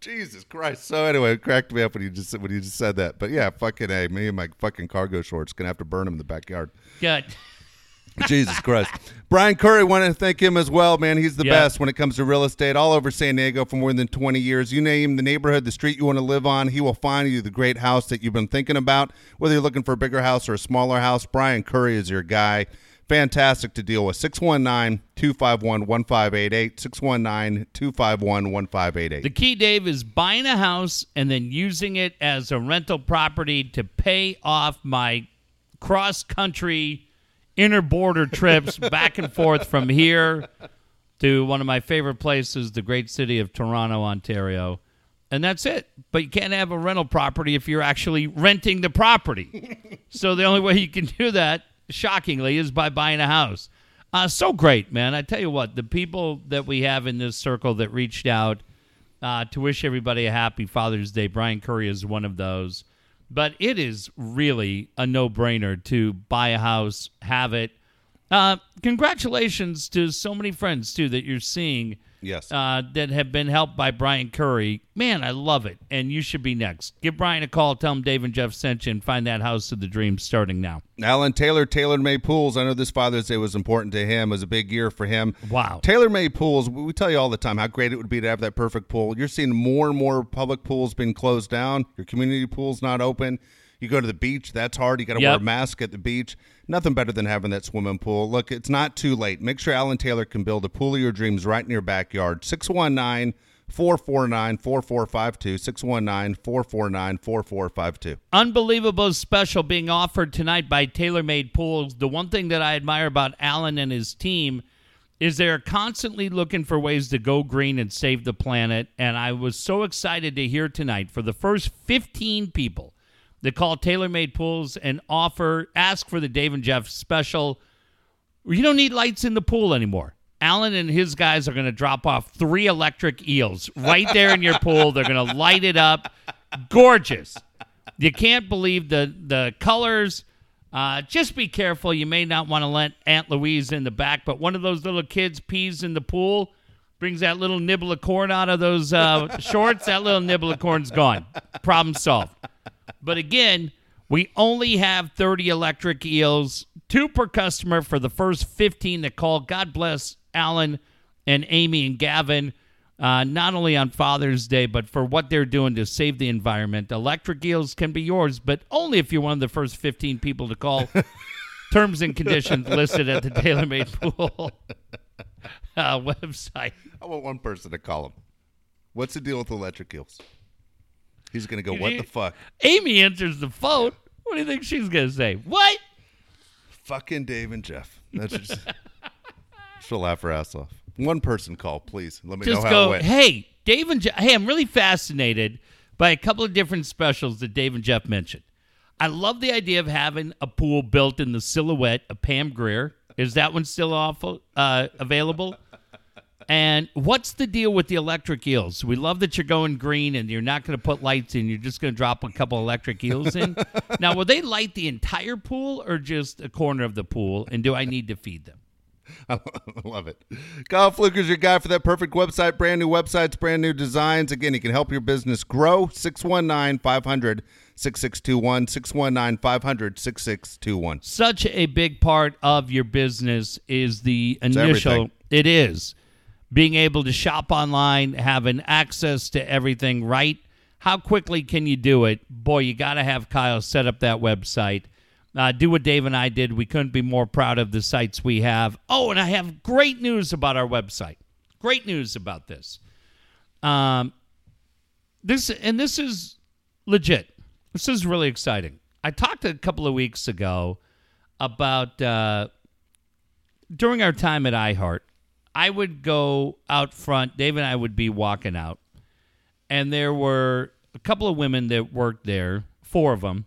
Jesus Christ. So anyway, it cracked me up when you just when you just said that. But yeah, fucking a me and my fucking cargo shorts gonna have to burn them in the backyard. Good. <laughs> Jesus Christ. Brian Curry, want to thank him as well, man. He's the Yeah. best when it comes to real estate all over San Diego for more than 20 years. You name the neighborhood, the street you want to live on, he will find you the great house that you've been thinking about. Whether you're looking for a bigger house or a smaller house, Brian Curry is your guy. Fantastic to deal with. 619 251 1588. 619 251 1588. The key, Dave, is buying a house and then using it as a rental property to pay off my cross country inner border trips <laughs> back and forth from here to one of my favorite places, the great city of Toronto, Ontario. And that's it. But you can't have a rental property if you're actually renting the property. <laughs> so the only way you can do that, shockingly, is by buying a house. Uh, so great, man. I tell you what, the people that we have in this circle that reached out uh, to wish everybody a happy Father's Day, Brian Curry is one of those. But it is really a no brainer to buy a house, have it. Uh, congratulations to so many friends, too, that you're seeing Yes. uh, that have been helped by Brian Curry. Man, I love it. And you should be next. Give Brian a call. Tell him Dave and Jeff sent you and find that house of the dreams starting now. Alan Taylor, Taylor Made Pools. I know this Father's Day was important to him. It was a big year for him. Wow. Taylor Made Pools, we tell you all the time how great it would be to have that perfect pool. You're seeing more and more public pools being closed down. Your community pool's not open. You go to the beach, that's hard. You got to wear a mask at the beach. Nothing better than having that swimming pool. Look, it's not too late. Make sure Alan Taylor can build a pool of your dreams right in your backyard. 619 449 4452. 619 449 4452. unbelievable special being offered tonight by TaylorMade Pools. The one thing that I admire about Alan and his team is they're constantly looking for ways to go green and save the planet. And I was so excited to hear tonight for the first 15 people that call TaylorMade Pools and offer, ask for the Dave and Jeff special. You don't need lights in the pool anymore. Alan and his guys are going to drop off three electric eels right there in your <laughs> pool. They're going to light it up. Gorgeous. You can't believe the the colors. Uh, just be careful. You may not want to let Aunt Louise in the back, but one of those little kids pees in the pool, brings that little nibble of corn out of those uh, <laughs> shorts. That little nibble of corn's gone. Problem solved. But again, we only have 30 electric eels, two per customer for the first 15 that call. God bless Alan and Amy and Gavin, uh, not only on Father's Day, but for what they're doing to save the environment. Electric eels can be yours, but only if you're one of the first 15 people to call. <laughs> Terms and conditions listed at the TaylorMade Pool uh, website. I want one person to call them. What's the deal with electric eels? He's going to go, what the fuck? Amy answers the phone. What do you think she's going to say? What? Fucking Dave and Jeff. That's just, <laughs> she'll laugh her ass off. One person call, please. Let me just know how it go, went. hey, Dave and Jeff. Hey, I'm really fascinated by a couple of different specials that Dave and Jeff mentioned. I love the idea of having a pool built in the silhouette of Pam Grier. Is that one still awful, uh, available? And what's the deal with the electric eels? We love that you're going green and you're not going to put lights in. You're just going to drop a couple electric eels in. <laughs> now, will they light the entire pool or just a corner of the pool? And do I need to feed them? <laughs> I love it. Kyle Fluker's your guy for that perfect website. Brand new websites, brand new designs. Again, he can help your business grow. 619 500 6621. 619 500 6621. such a big part of your business is the initial it is being able to shop online having access to everything right how quickly can you do it boy you got to have kyle set up that website uh, do what dave and i did we couldn't be more proud of the sites we have oh and i have great news about our website great news about this um, this and this is legit. This is really exciting. I talked a couple of weeks ago about uh, during our time at iHeart. I would go out front. Dave and I would be walking out, and there were a couple of women that worked there, four of them,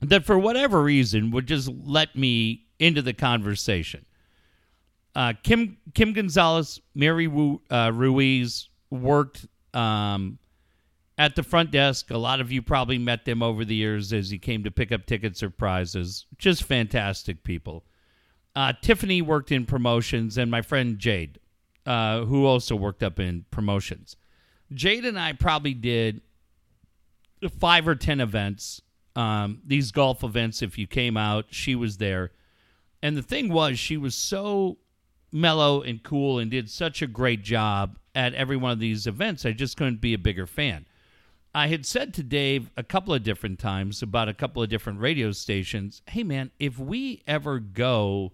that for whatever reason would just let me into the conversation. Uh, Kim Kim Gonzalez, Mary uh, Ruiz worked um, at the front desk. A lot of you probably met them over the years as you came to pick up tickets or prizes. Just fantastic people. Uh, Tiffany worked in promotions, and my friend Jade, uh, who also worked up in promotions. Jade and I probably did five or ten events. Um, these golf events. If you came out, she was there, and the thing was, she was so mellow and cool and did such a great job at every one of these events. I just couldn't be a bigger fan. I had said to Dave a couple of different times about a couple of different radio stations, hey man, if we ever go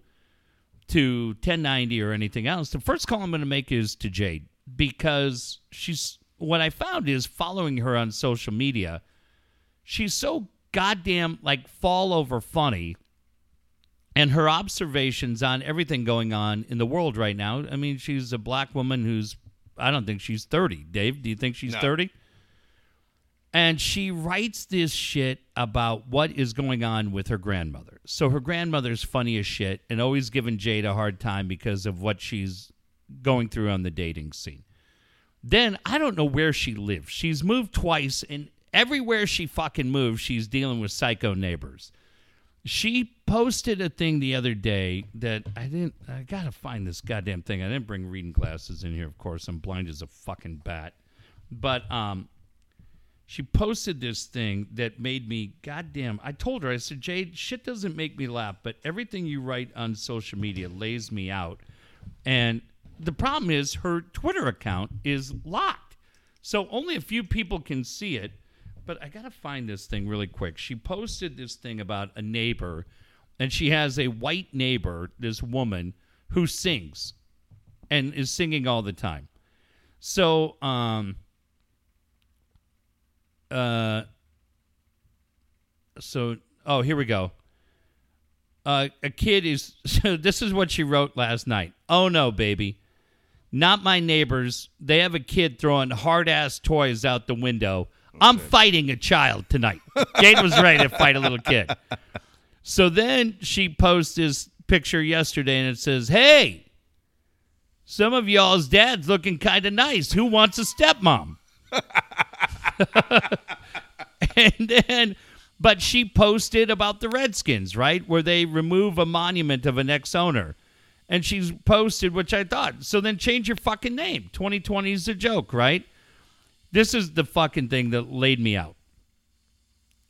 to 1090 or anything else, the first call I'm going to make is to Jade because she's what I found is following her on social media, she's so goddamn like fall over funny and her observations on everything going on in the world right now. I mean, she's a black woman who's I don't think she's 30. Dave, do you think she's No. 30? And she writes this shit about what is going on with her grandmother. So her grandmother's funny as shit and always giving Jade a hard time because of what she's going through on the dating scene. Then I don't know where she lives. She's moved twice, and everywhere she fucking moves, she's dealing with psycho neighbors. She posted a thing the other day that I didn't. I gotta find this goddamn thing. I didn't bring reading glasses in here, of course. I'm blind as a fucking bat. But um, she posted this thing that made me goddamn. I told her, I said, Jade, shit doesn't make me laugh, but everything you write on social media lays me out. And the problem is her Twitter account is locked. So only a few people can see it. But I got to find this thing really quick. She posted this thing about a neighbor, and she has a white neighbor, this woman, who sings and is singing all the time. So, um, uh, so oh, here we go. Uh, a kid is. <laughs> So this is what she wrote last night. Oh no, baby, not my neighbors. They have a kid throwing hard ass toys out the window. I'm fighting a child tonight. <laughs> Jade was ready to fight a little kid. So then she posts this picture yesterday, and it says, "Hey, some of y'all's dads looking kind of nice. Who wants a stepmom?" <laughs> <laughs> and then but she posted about the redskins right? Where they remove a monument of an ex-owner. And she's posted which i thought so then change your fucking name. 2020 is a joke right? This is the fucking thing that laid me out.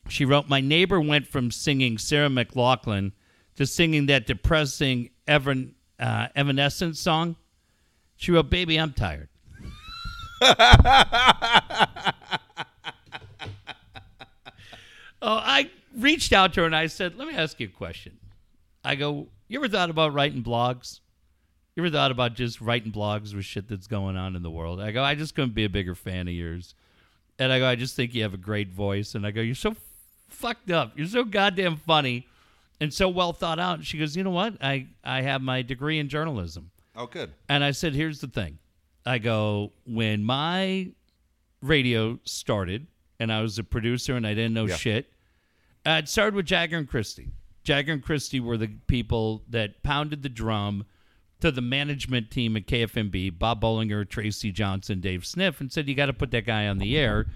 She wrote my neighbor went from singing Sarah McLachlan to singing that depressing Evan, uh, evanescence song. She wrote baby i'm tired <laughs> Oh, I reached out to her and I said, "Let me ask you a question." I go, "You ever thought about writing blogs? You ever thought about just writing blogs with shit that's going on in the world?" I go, "I just couldn't be a bigger fan of yours." And I go, "I just think you have a great voice." And I go, "You're so fucked up. You're so goddamn funny." And so well thought out. She goes, "You know what? I I have my degree in journalism." Oh, good. And I said, here's the thing. I go, when my radio started and I was a producer and I didn't know Yeah. shit, uh, it started with Jagger and Christie. Jagger and Christie were the people that pounded the drum to the management team at KFMB, Bob Bollinger, Tracy Johnson, Dave Sniff, and said, you got to put that guy on the air.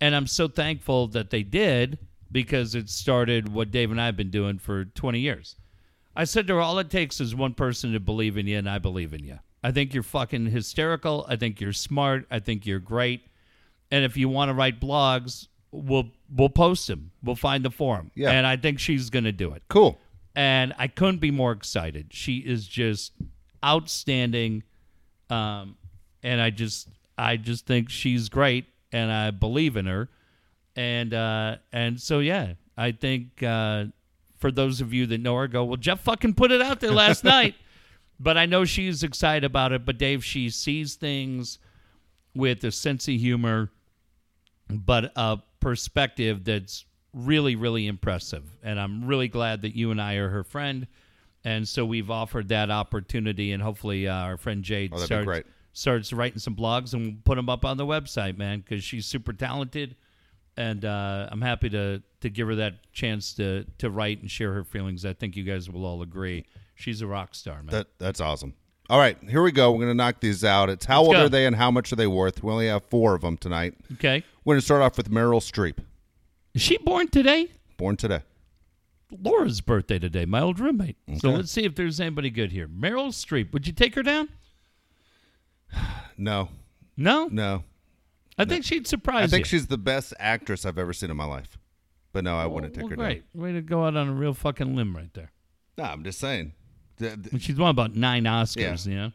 And I'm so thankful that they did because it started what Dave and I have been doing for 20 years. I said to her, all it takes is one person to believe in you, and I believe in you. I think you're fucking hysterical. I think you're smart. I think you're great. And if you want to write blogs, we'll we'll post them. We'll find the forum. Yeah. And I think she's going to do it. Cool. And I couldn't be more excited. She is just outstanding. Um, and I just I just think she's great, and I believe in her. And uh, and so yeah, I think uh, for those of you that know her, go well. Jeff fucking put it out there last <laughs> night, but I know she's excited about it. But Dave, she sees things with a sense of humor, but a perspective that's really really impressive. And I'm really glad that you and I are her friend. And so we've offered that opportunity, and hopefully uh, our friend Jade Oh, starts starts writing some blogs and we'll put them up on the website, man, because she's super talented, and uh, I'm happy to to give her that chance to to write and share her feelings. I think you guys will all agree she's a rock star, man. That that's awesome. All right, here we go. We're gonna knock these out. It's how old go. are they and how much are they worth? We only have four of them tonight. okay, We're gonna start off with Meryl Streep, is she born today? born today. Laura's birthday today, my old roommate. So let's see if there's anybody good here. Meryl Streep, would you take her down? No, No, no. I think she'd surprise I think you. she's the best actress I've ever seen in my life. But no, I wouldn't oh, take well, her great. Way to go out on a real fucking limb right there. down. No, I'm just saying. The- the- she's won about nine Oscars, you know?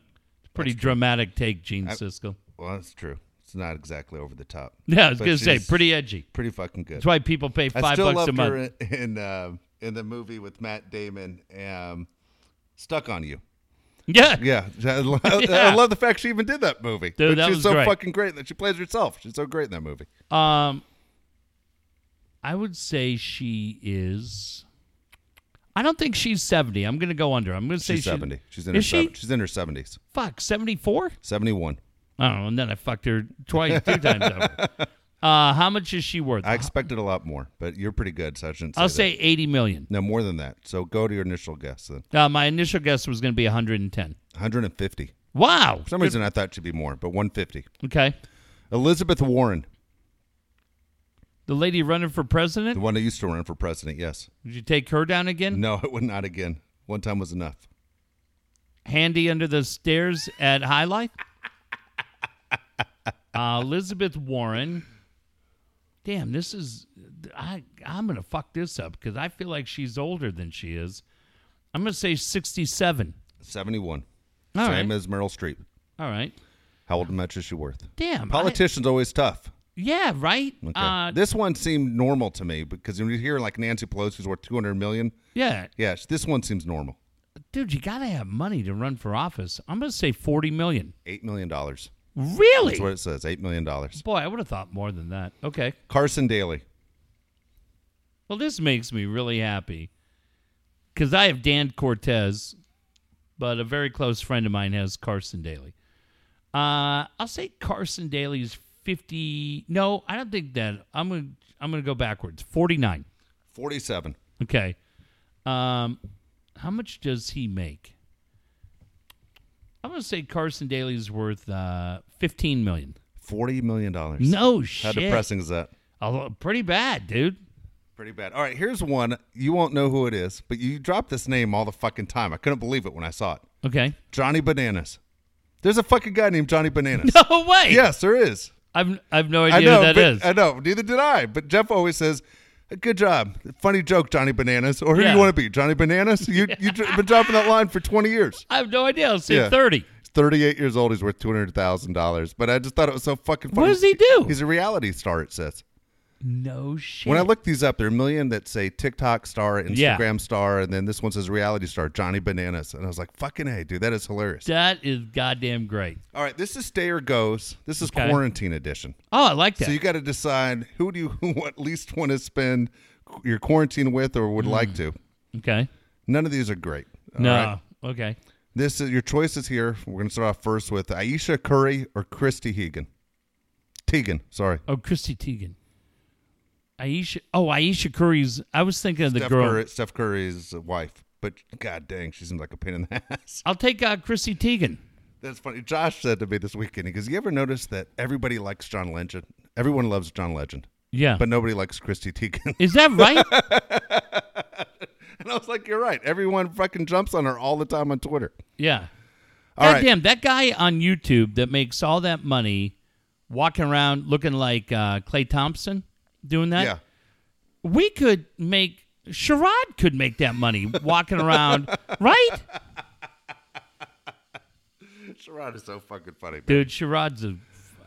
A pretty dramatic take, Gene I- Siskel. well, that's true. It's not exactly over the top. <laughs> Yeah, I was going to say, pretty edgy. pretty fucking good. That's why people pay I five still bucks a loved month. her in in, uh, in the movie with Matt Damon, um, Stuck on You. Yeah. Yeah, <laughs> I lo- <laughs> I love the fact she even did that movie. Dude, that she's was so great. fucking great that she plays herself. She's so great in that movie. Um, I would say she is. I don't think she's 70. I'm going to go under. I'm going to say She's she- seventy. She's in Is her she? seven, she's in her seventies. Fuck, 74? Seventy one. I don't know. And then I fucked her twice, two times over. <laughs> Uh, how much is she worth? I expected a lot more, but you're pretty good, so I shouldn't say I'll that. say 80 million. no more than that. So go to your initial guess then. Uh, my initial guess was going to be 110. 150. Wow. For some reason, I thought she'd be more, but 150. Okay. Elizabeth Warren, The lady running for president? the one that used to run for president. Yes. Would you take her down again? No, it would not again. One time was enough. Handy under the stairs at High Life? <laughs> uh, Elizabeth Warren. Damn, this is. I, I'm going to fuck this up because I feel like she's older than she is. I'm going to say 67. 71. All Same right. as Meryl Streep. All right. How old much is she worth? Damn. I- Politician's always tough. Yeah, right? Okay. Uh, this one seemed normal to me because when you hear like Nancy Pelosi's worth 200 million, yeah. yes, this one seems normal. Dude, you got to have money to run for office. I'm going to say 40 million. $8 million. Really? That's what it says. $8 million. Boy, I would have thought more than that. Okay. Carson Daly. Well, this makes me really happy because I have Dan Cortese, but a very close friend of mine has Carson Daly. Uh, I'll say Carson Daly's fifty. No, I don't think that. I'm gonna I'm gonna go backwards. Forty nine. 47. Okay. Um, how much does he make? I'm gonna say Carson Daly's worth uh, fifteen million. $40 million. No shit. How depressing is that? Oh, pretty bad, dude. Pretty bad. All right, here's one. You won't know who it is, but you drop this name all the fucking time. I couldn't believe it when I saw it. Okay. Johnny Bananas. There's a fucking guy named Johnny Bananas. <laughs> No way. Yes, there is. I've I've no I idea know. who that but, is. I know. Neither did I. But Jeff always says, "Good job, funny joke, Johnny Bananas." Or who do you want to be, Johnny Bananas? You <laughs> you've been dropping that line for 20 years. I have no idea. I'll say Yeah. 30. He's 38 years old. He's worth 200 thousand dollars. But I just thought it was so fucking funny. What does he do? He's a reality star. It says. No shit. When I look these up, there are a million that say TikTok star, Instagram Yeah. star, and then this one says reality star, Johnny Bananas. And I was like, fucking hey, dude, that is hilarious. that is goddamn great. All right, this is Stay or Goes. This is Okay. quarantine edition. Oh, I like that. So you got to decide who do you <laughs> at least want to spend your quarantine with or would like mm. to. okay. None of these are great. all No. right? Okay. This is your choices here. We're going to start off first with Aisha Curry or Christy Teigen. Tegan, sorry. Oh, Christy Teigen. Aisha. Oh, Aisha Curry's. I was thinking of the Steph, girl. Curry, Steph Curry's wife. But god dang, she seems like a pain in the <laughs> ass. I'll take uh, Christy Teigen. That's funny. Josh said to me this weekend, he goes, You ever notice that everybody likes John Legend? Everyone loves John Legend, Yeah. but nobody likes Christy Teigen. is that right? <laughs> and I was like, You're right. Everyone fucking jumps on her all the time on Twitter. yeah. All right. Goddamn, that guy on YouTube that makes all that money walking around looking like uh, Klay Thompson doing that. yeah. We could make Sherrod could make that money walking around, <laughs> right? Sherrod is so fucking funny. man. Dude, Sherrod's a.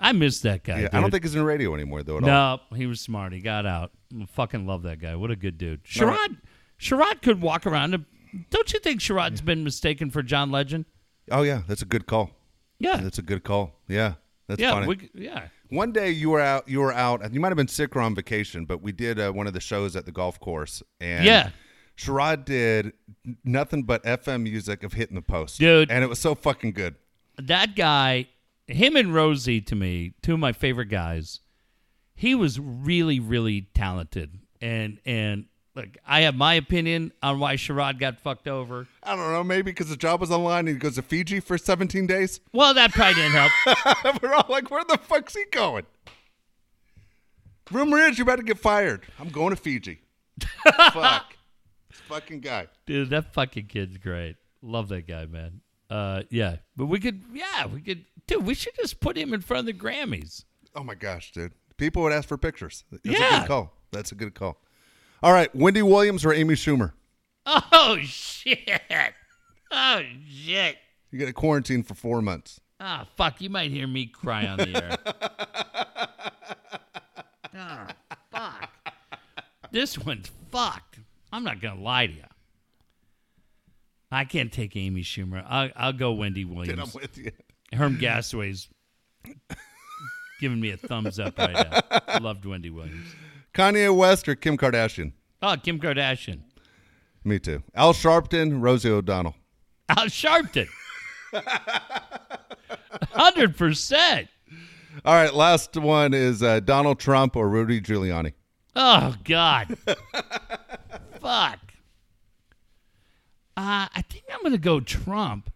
I miss that guy. Yeah, I don't think he's in radio anymore, though, at all. No, he was smart. He got out. I fucking love that guy. What a good dude. Sherrod, right. Sherrod could walk around. And, don't you think Sherrod's been mistaken for John Legend? Oh, yeah. That's a good call. Yeah, That's a good call. Yeah. That's yeah, funny. we, yeah. One day you were out. You were out. and You might have been sick or on vacation, but we did uh, one of the shows at the golf course, and Yeah. Sherrod did nothing but FM music of hitting the post, Dude. and it was so fucking good. That guy, him and Rosie, to me, two of my favorite guys. He was really, really talented, and and look, I have my opinion on why Sherrod got fucked over. I don't know, maybe because the job was online and he goes to Fiji for 17 days. Well, that probably didn't help. <laughs> we're all like, where the fuck's he going? Rumor is you're about to get fired. I'm going to Fiji. <laughs> Fuck. This fucking guy. Dude, that fucking kid's great. Love that guy, man. Uh, yeah, but we could, yeah, we could, dude. We should just put him in front of the Grammys. Oh my gosh, dude. People would ask for pictures. That's a Yeah. good call. That's a good call. All right, Wendy Williams or Amy Schumer? Oh shit! Oh shit! You get a quarantine for four months. Ah, fuck! You might hear me cry on the air. <laughs> Ah, fuck! This one's fucked. I'm not gonna lie to you. I can't take Amy Schumer. I'll, I'll go Wendy Dude, I'm with you. Herm <laughs> Gasway's giving me a thumbs up right now. I loved Wendy Williams. Kanye West or Kim Kardashian? Oh, Kim Kardashian. Me too. Al Sharpton, Rosie O'Donnell. Al Sharpton. Hundred percent. All right, last one is uh, Donald Trump or Rudy Giuliani. Oh God. Fuck. Uh, I think I'm gonna go Trump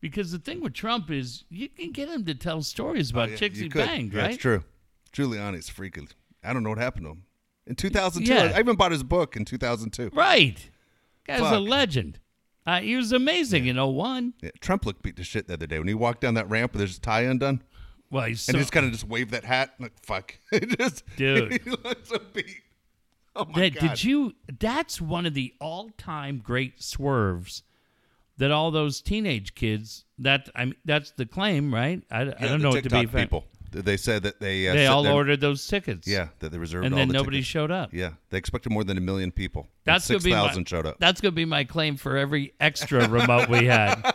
because the thing with Trump is you can get him to tell stories about chicks he banged, Yeah, right? That's true. Giuliani's freaking. I don't know what happened to him. In 2002, Yeah. I even bought his book in 2002. Right. Guy's a legend. Uh, he was amazing in 01. Yeah, Trump looked beat to shit the other day when he walked down that ramp with his tie undone Well, he's and he just kind of just waved that hat. Like fuck, <laughs> just <laughs> Dude. he looked so beat. Oh my That- god! did you? That's one of the all-time great swerves that all those teenage kids. That I mean, that's the claim, right? I, I don't know what to be. People. They said that they uh, They all ordered those tickets. Yeah, that they reserved and all then the nobody tickets. showed up. Yeah, they expected more than a million people. That's six gonna be my, showed up. That's gonna be my claim for every extra remote we had. <laughs>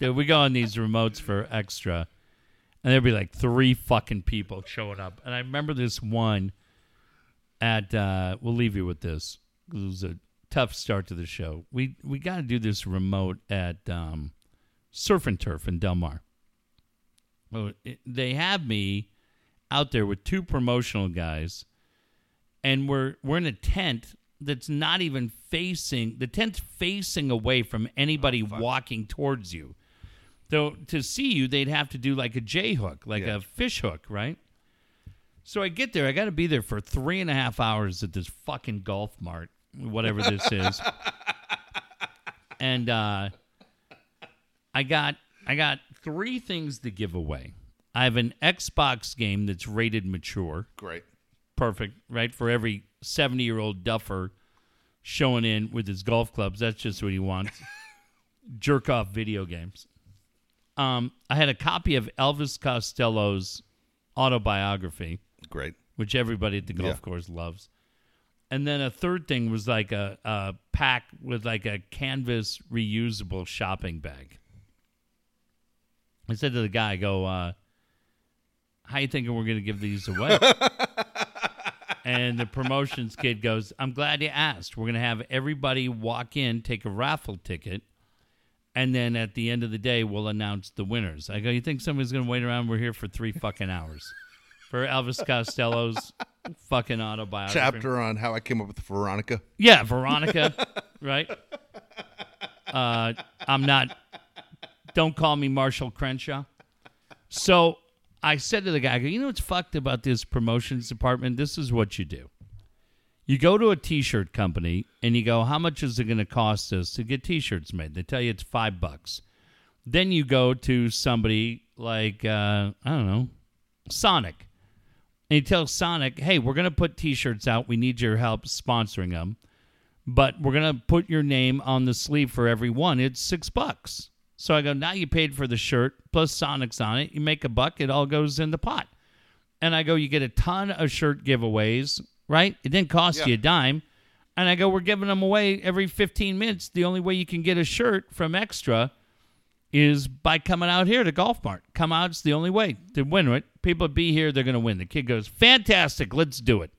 Dude, we go on these remotes for extra, and there'd be like three fucking people showing up. And I remember this one at. Uh, we'll leave you with this. It was a tough start to the show. We we got to do this remote at um, Surf and Turf in Del Mar. Well, it, they have me out there with two promotional guys and we're we're in a tent that's not even facing the tent's facing away from anybody walking towards you. So to see you, they'd have to do like a J hook, like Yeah. a fish hook, right? So I get there, I got to be there for three and a half hours at this fucking golf mart, whatever this is, <laughs> and uh, I got I got three things to give away. I have an Xbox game that's rated mature Great. perfect, right? For every 70 year old duffer showing in with his golf clubs, that's just what he wants. <laughs> Jerk off video games. Um, I had a copy of Elvis Costello's autobiography, Great. which everybody at the golf Yeah. course loves. And then a third thing was like a, a pack with like a canvas reusable shopping bag. I said to the guy, I go, uh, how you thinking we're going to give these away? <laughs> and the promotions kid goes, I'm glad you asked. We're going to have everybody walk in, take a raffle ticket, and then at the end of the day, we'll announce the winners. I go, you think somebody's going to wait around? We're here for three fucking hours for Elvis Costello's fucking autobiography. Chapter on how I came up with Veronica. Yeah, Veronica, right? Uh, I'm not. Don't call me Marshall Crenshaw. So I said to the guy, go, you know what's fucked about this promotions department? This is what you do. You go to a T-shirt company and you go, how much is it going to cost us to get T-shirts made? They tell you it's five bucks. Then you go to somebody like uh, I don't know, Sonic, and you tell Sonic, hey, we're going to put T-shirts out. We need your help sponsoring them but we're gonna put your name on the sleeve for every one. It's six bucks. So I go, now you paid for the shirt plus Sonic's on it. You make a buck, it all goes in the pot. And I go, you get a ton of shirt giveaways, right? It didn't cost Yeah. you a dime. And I go, we're giving them away every 15 minutes. The only way you can get a shirt from Extra is by coming out here to Golf Mart. Come out, it's the only way to win it. People be here, they're going to win. The kid goes, fantastic, let's do it.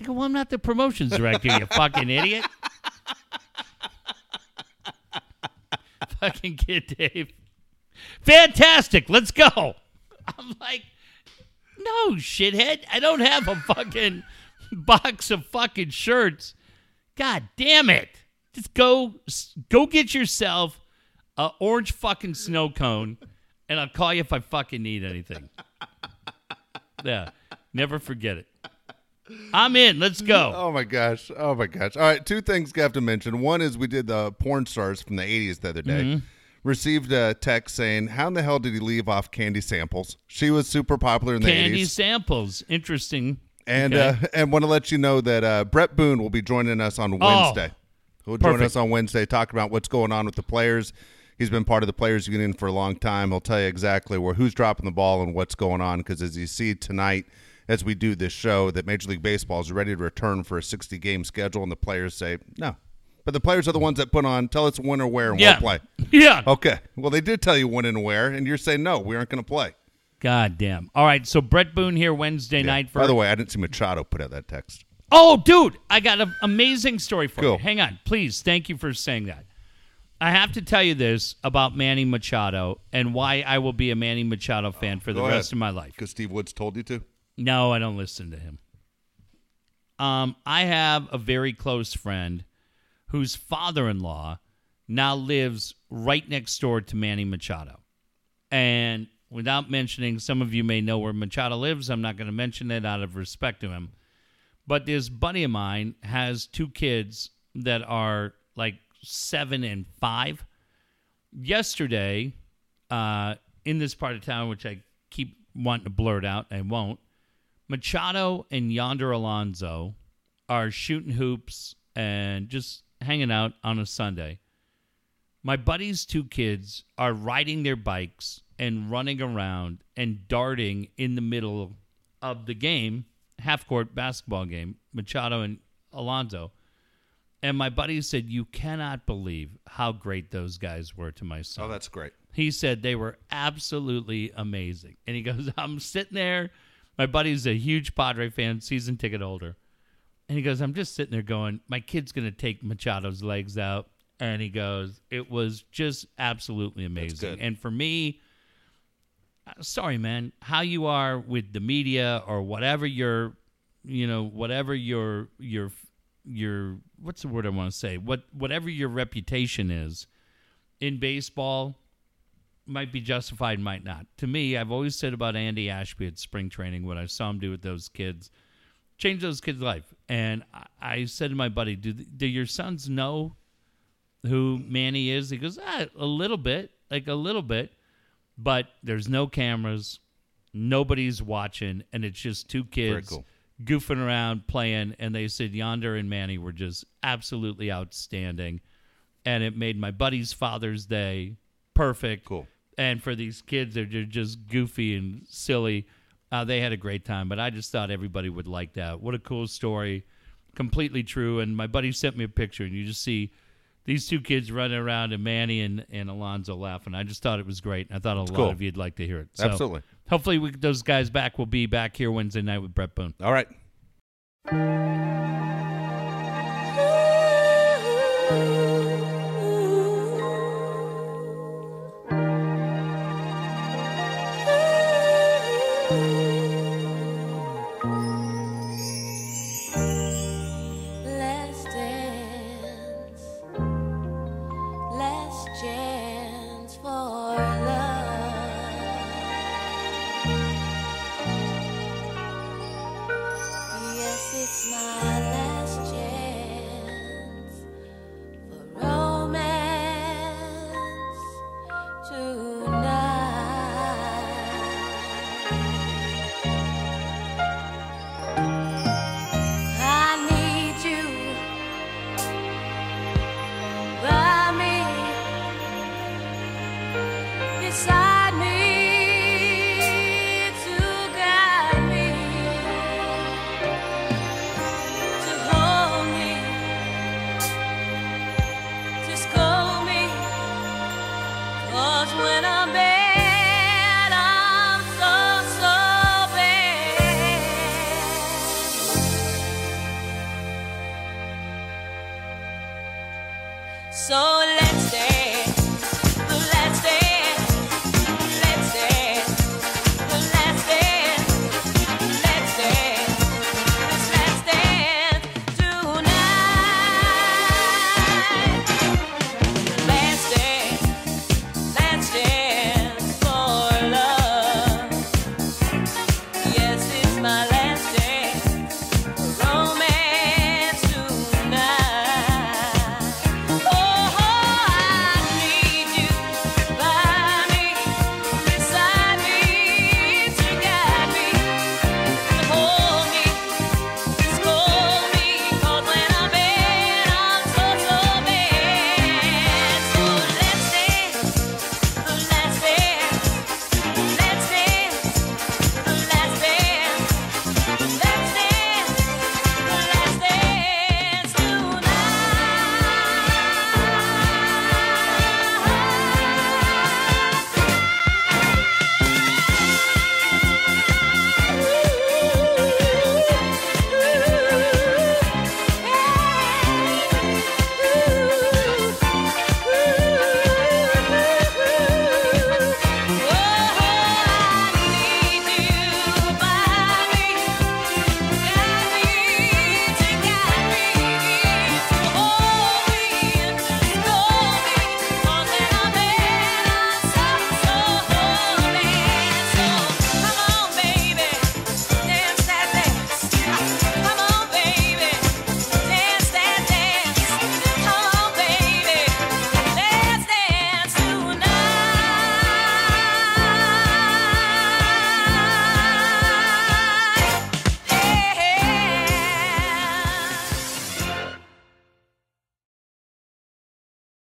I go, well, I'm not the promotions director, you <laughs> fucking idiot. Fucking kid Dave. Fantastic, let's go. I'm like, no, shithead. I don't have a fucking box of fucking shirts. God damn it. Just go go get yourself a orange fucking snow cone and I'll call you if I fucking need anything. Yeah. Never forget it. I'm in. Let's go. Oh my gosh. Oh my gosh. All right, two things I have to mention. One is we did the porn stars from the 80s the other day. Mm-hmm. received a text saying, "How in the hell did he leave off candy samples?" She was super popular in the Candy 80s. samples. Interesting. And Okay. uh, and want to let you know that uh, Bret Boone will be joining us on Wednesday. He'll join Oh, us on Wednesday, talking about what's going on with the players. He's been part of the players union for a long time. He'll tell you exactly where who's dropping the ball and what's going on. Because as you see tonight, as we do this show, that Major League Baseball is ready to return for a 60 game schedule, and the players say no. But the players are the ones that put on. Tell us when or where, and yeah. we'll play. <laughs> Yeah. Okay. Well, they did tell you when and where, and you're saying no, we aren't going to play. God damn. All right. So Bret Boone here Wednesday night for. By the way, I didn't see Machado put out that text. Oh, dude, I got an amazing story for you. Hang on, please. Thank you for saying that. I have to tell you this about Manny Machado and why I will be a Manny Machado fan for the rest ahead. of my life. Because Steve Woods told you to. No, I don't listen to him. Um, I have a very close friend whose father-in-law now lives right next door to Manny Machado. And without mentioning, some of you may know where Machado lives. I'm not going to mention it out of respect to him. But this buddy of mine has two kids that are like seven and five. Yesterday, uh, in this part of town, which I keep wanting to blurt out, I won't. Machado and Yonder Alonso are shooting hoops and just hanging out on a Sunday. My buddy's two kids are riding their bikes and running around and darting in the middle of the game, half court basketball game, Machado and Alonso. And my buddy said, You cannot believe how great those guys were to my son. Oh, that's great. He said they were absolutely amazing. And he goes, I'm sitting there. My buddy's a huge Padre fan, season ticket holder. And he goes, I'm just sitting there going, my kid's going to take Machado's legs out. And he goes, it was just absolutely amazing. And for me, uh, sorry, man, how you are with the media or whatever your, you know, whatever your, your, your, what's the word I want to say? What, whatever your reputation is in baseball, might be justified, might not. To me, I've always said about Andy Ashby at spring training, what I saw him do with those kids, change those kids' life. And I, I said to my buddy, do, do your sons know who Manny is? He goes, ah, a little bit, like a little bit. But there's no cameras, nobody's watching, and it's just two kids cool. goofing around playing. And they said Yonder and Manny were just absolutely outstanding. And it made my buddy's Father's Day perfect. Cool. And for these kids, they're just goofy and silly. Uh, they had a great time, but I just thought everybody would like that. What a cool story. Completely true. And my buddy sent me a picture, and you just see these two kids running around and Manny and, and Alonso laughing. I just thought it was great. I thought a lot cool. of you'd like to hear it. So Absolutely. Hopefully, we, those guys back will be back here Wednesday night with Bret Boone. All right. Let's Let's chance for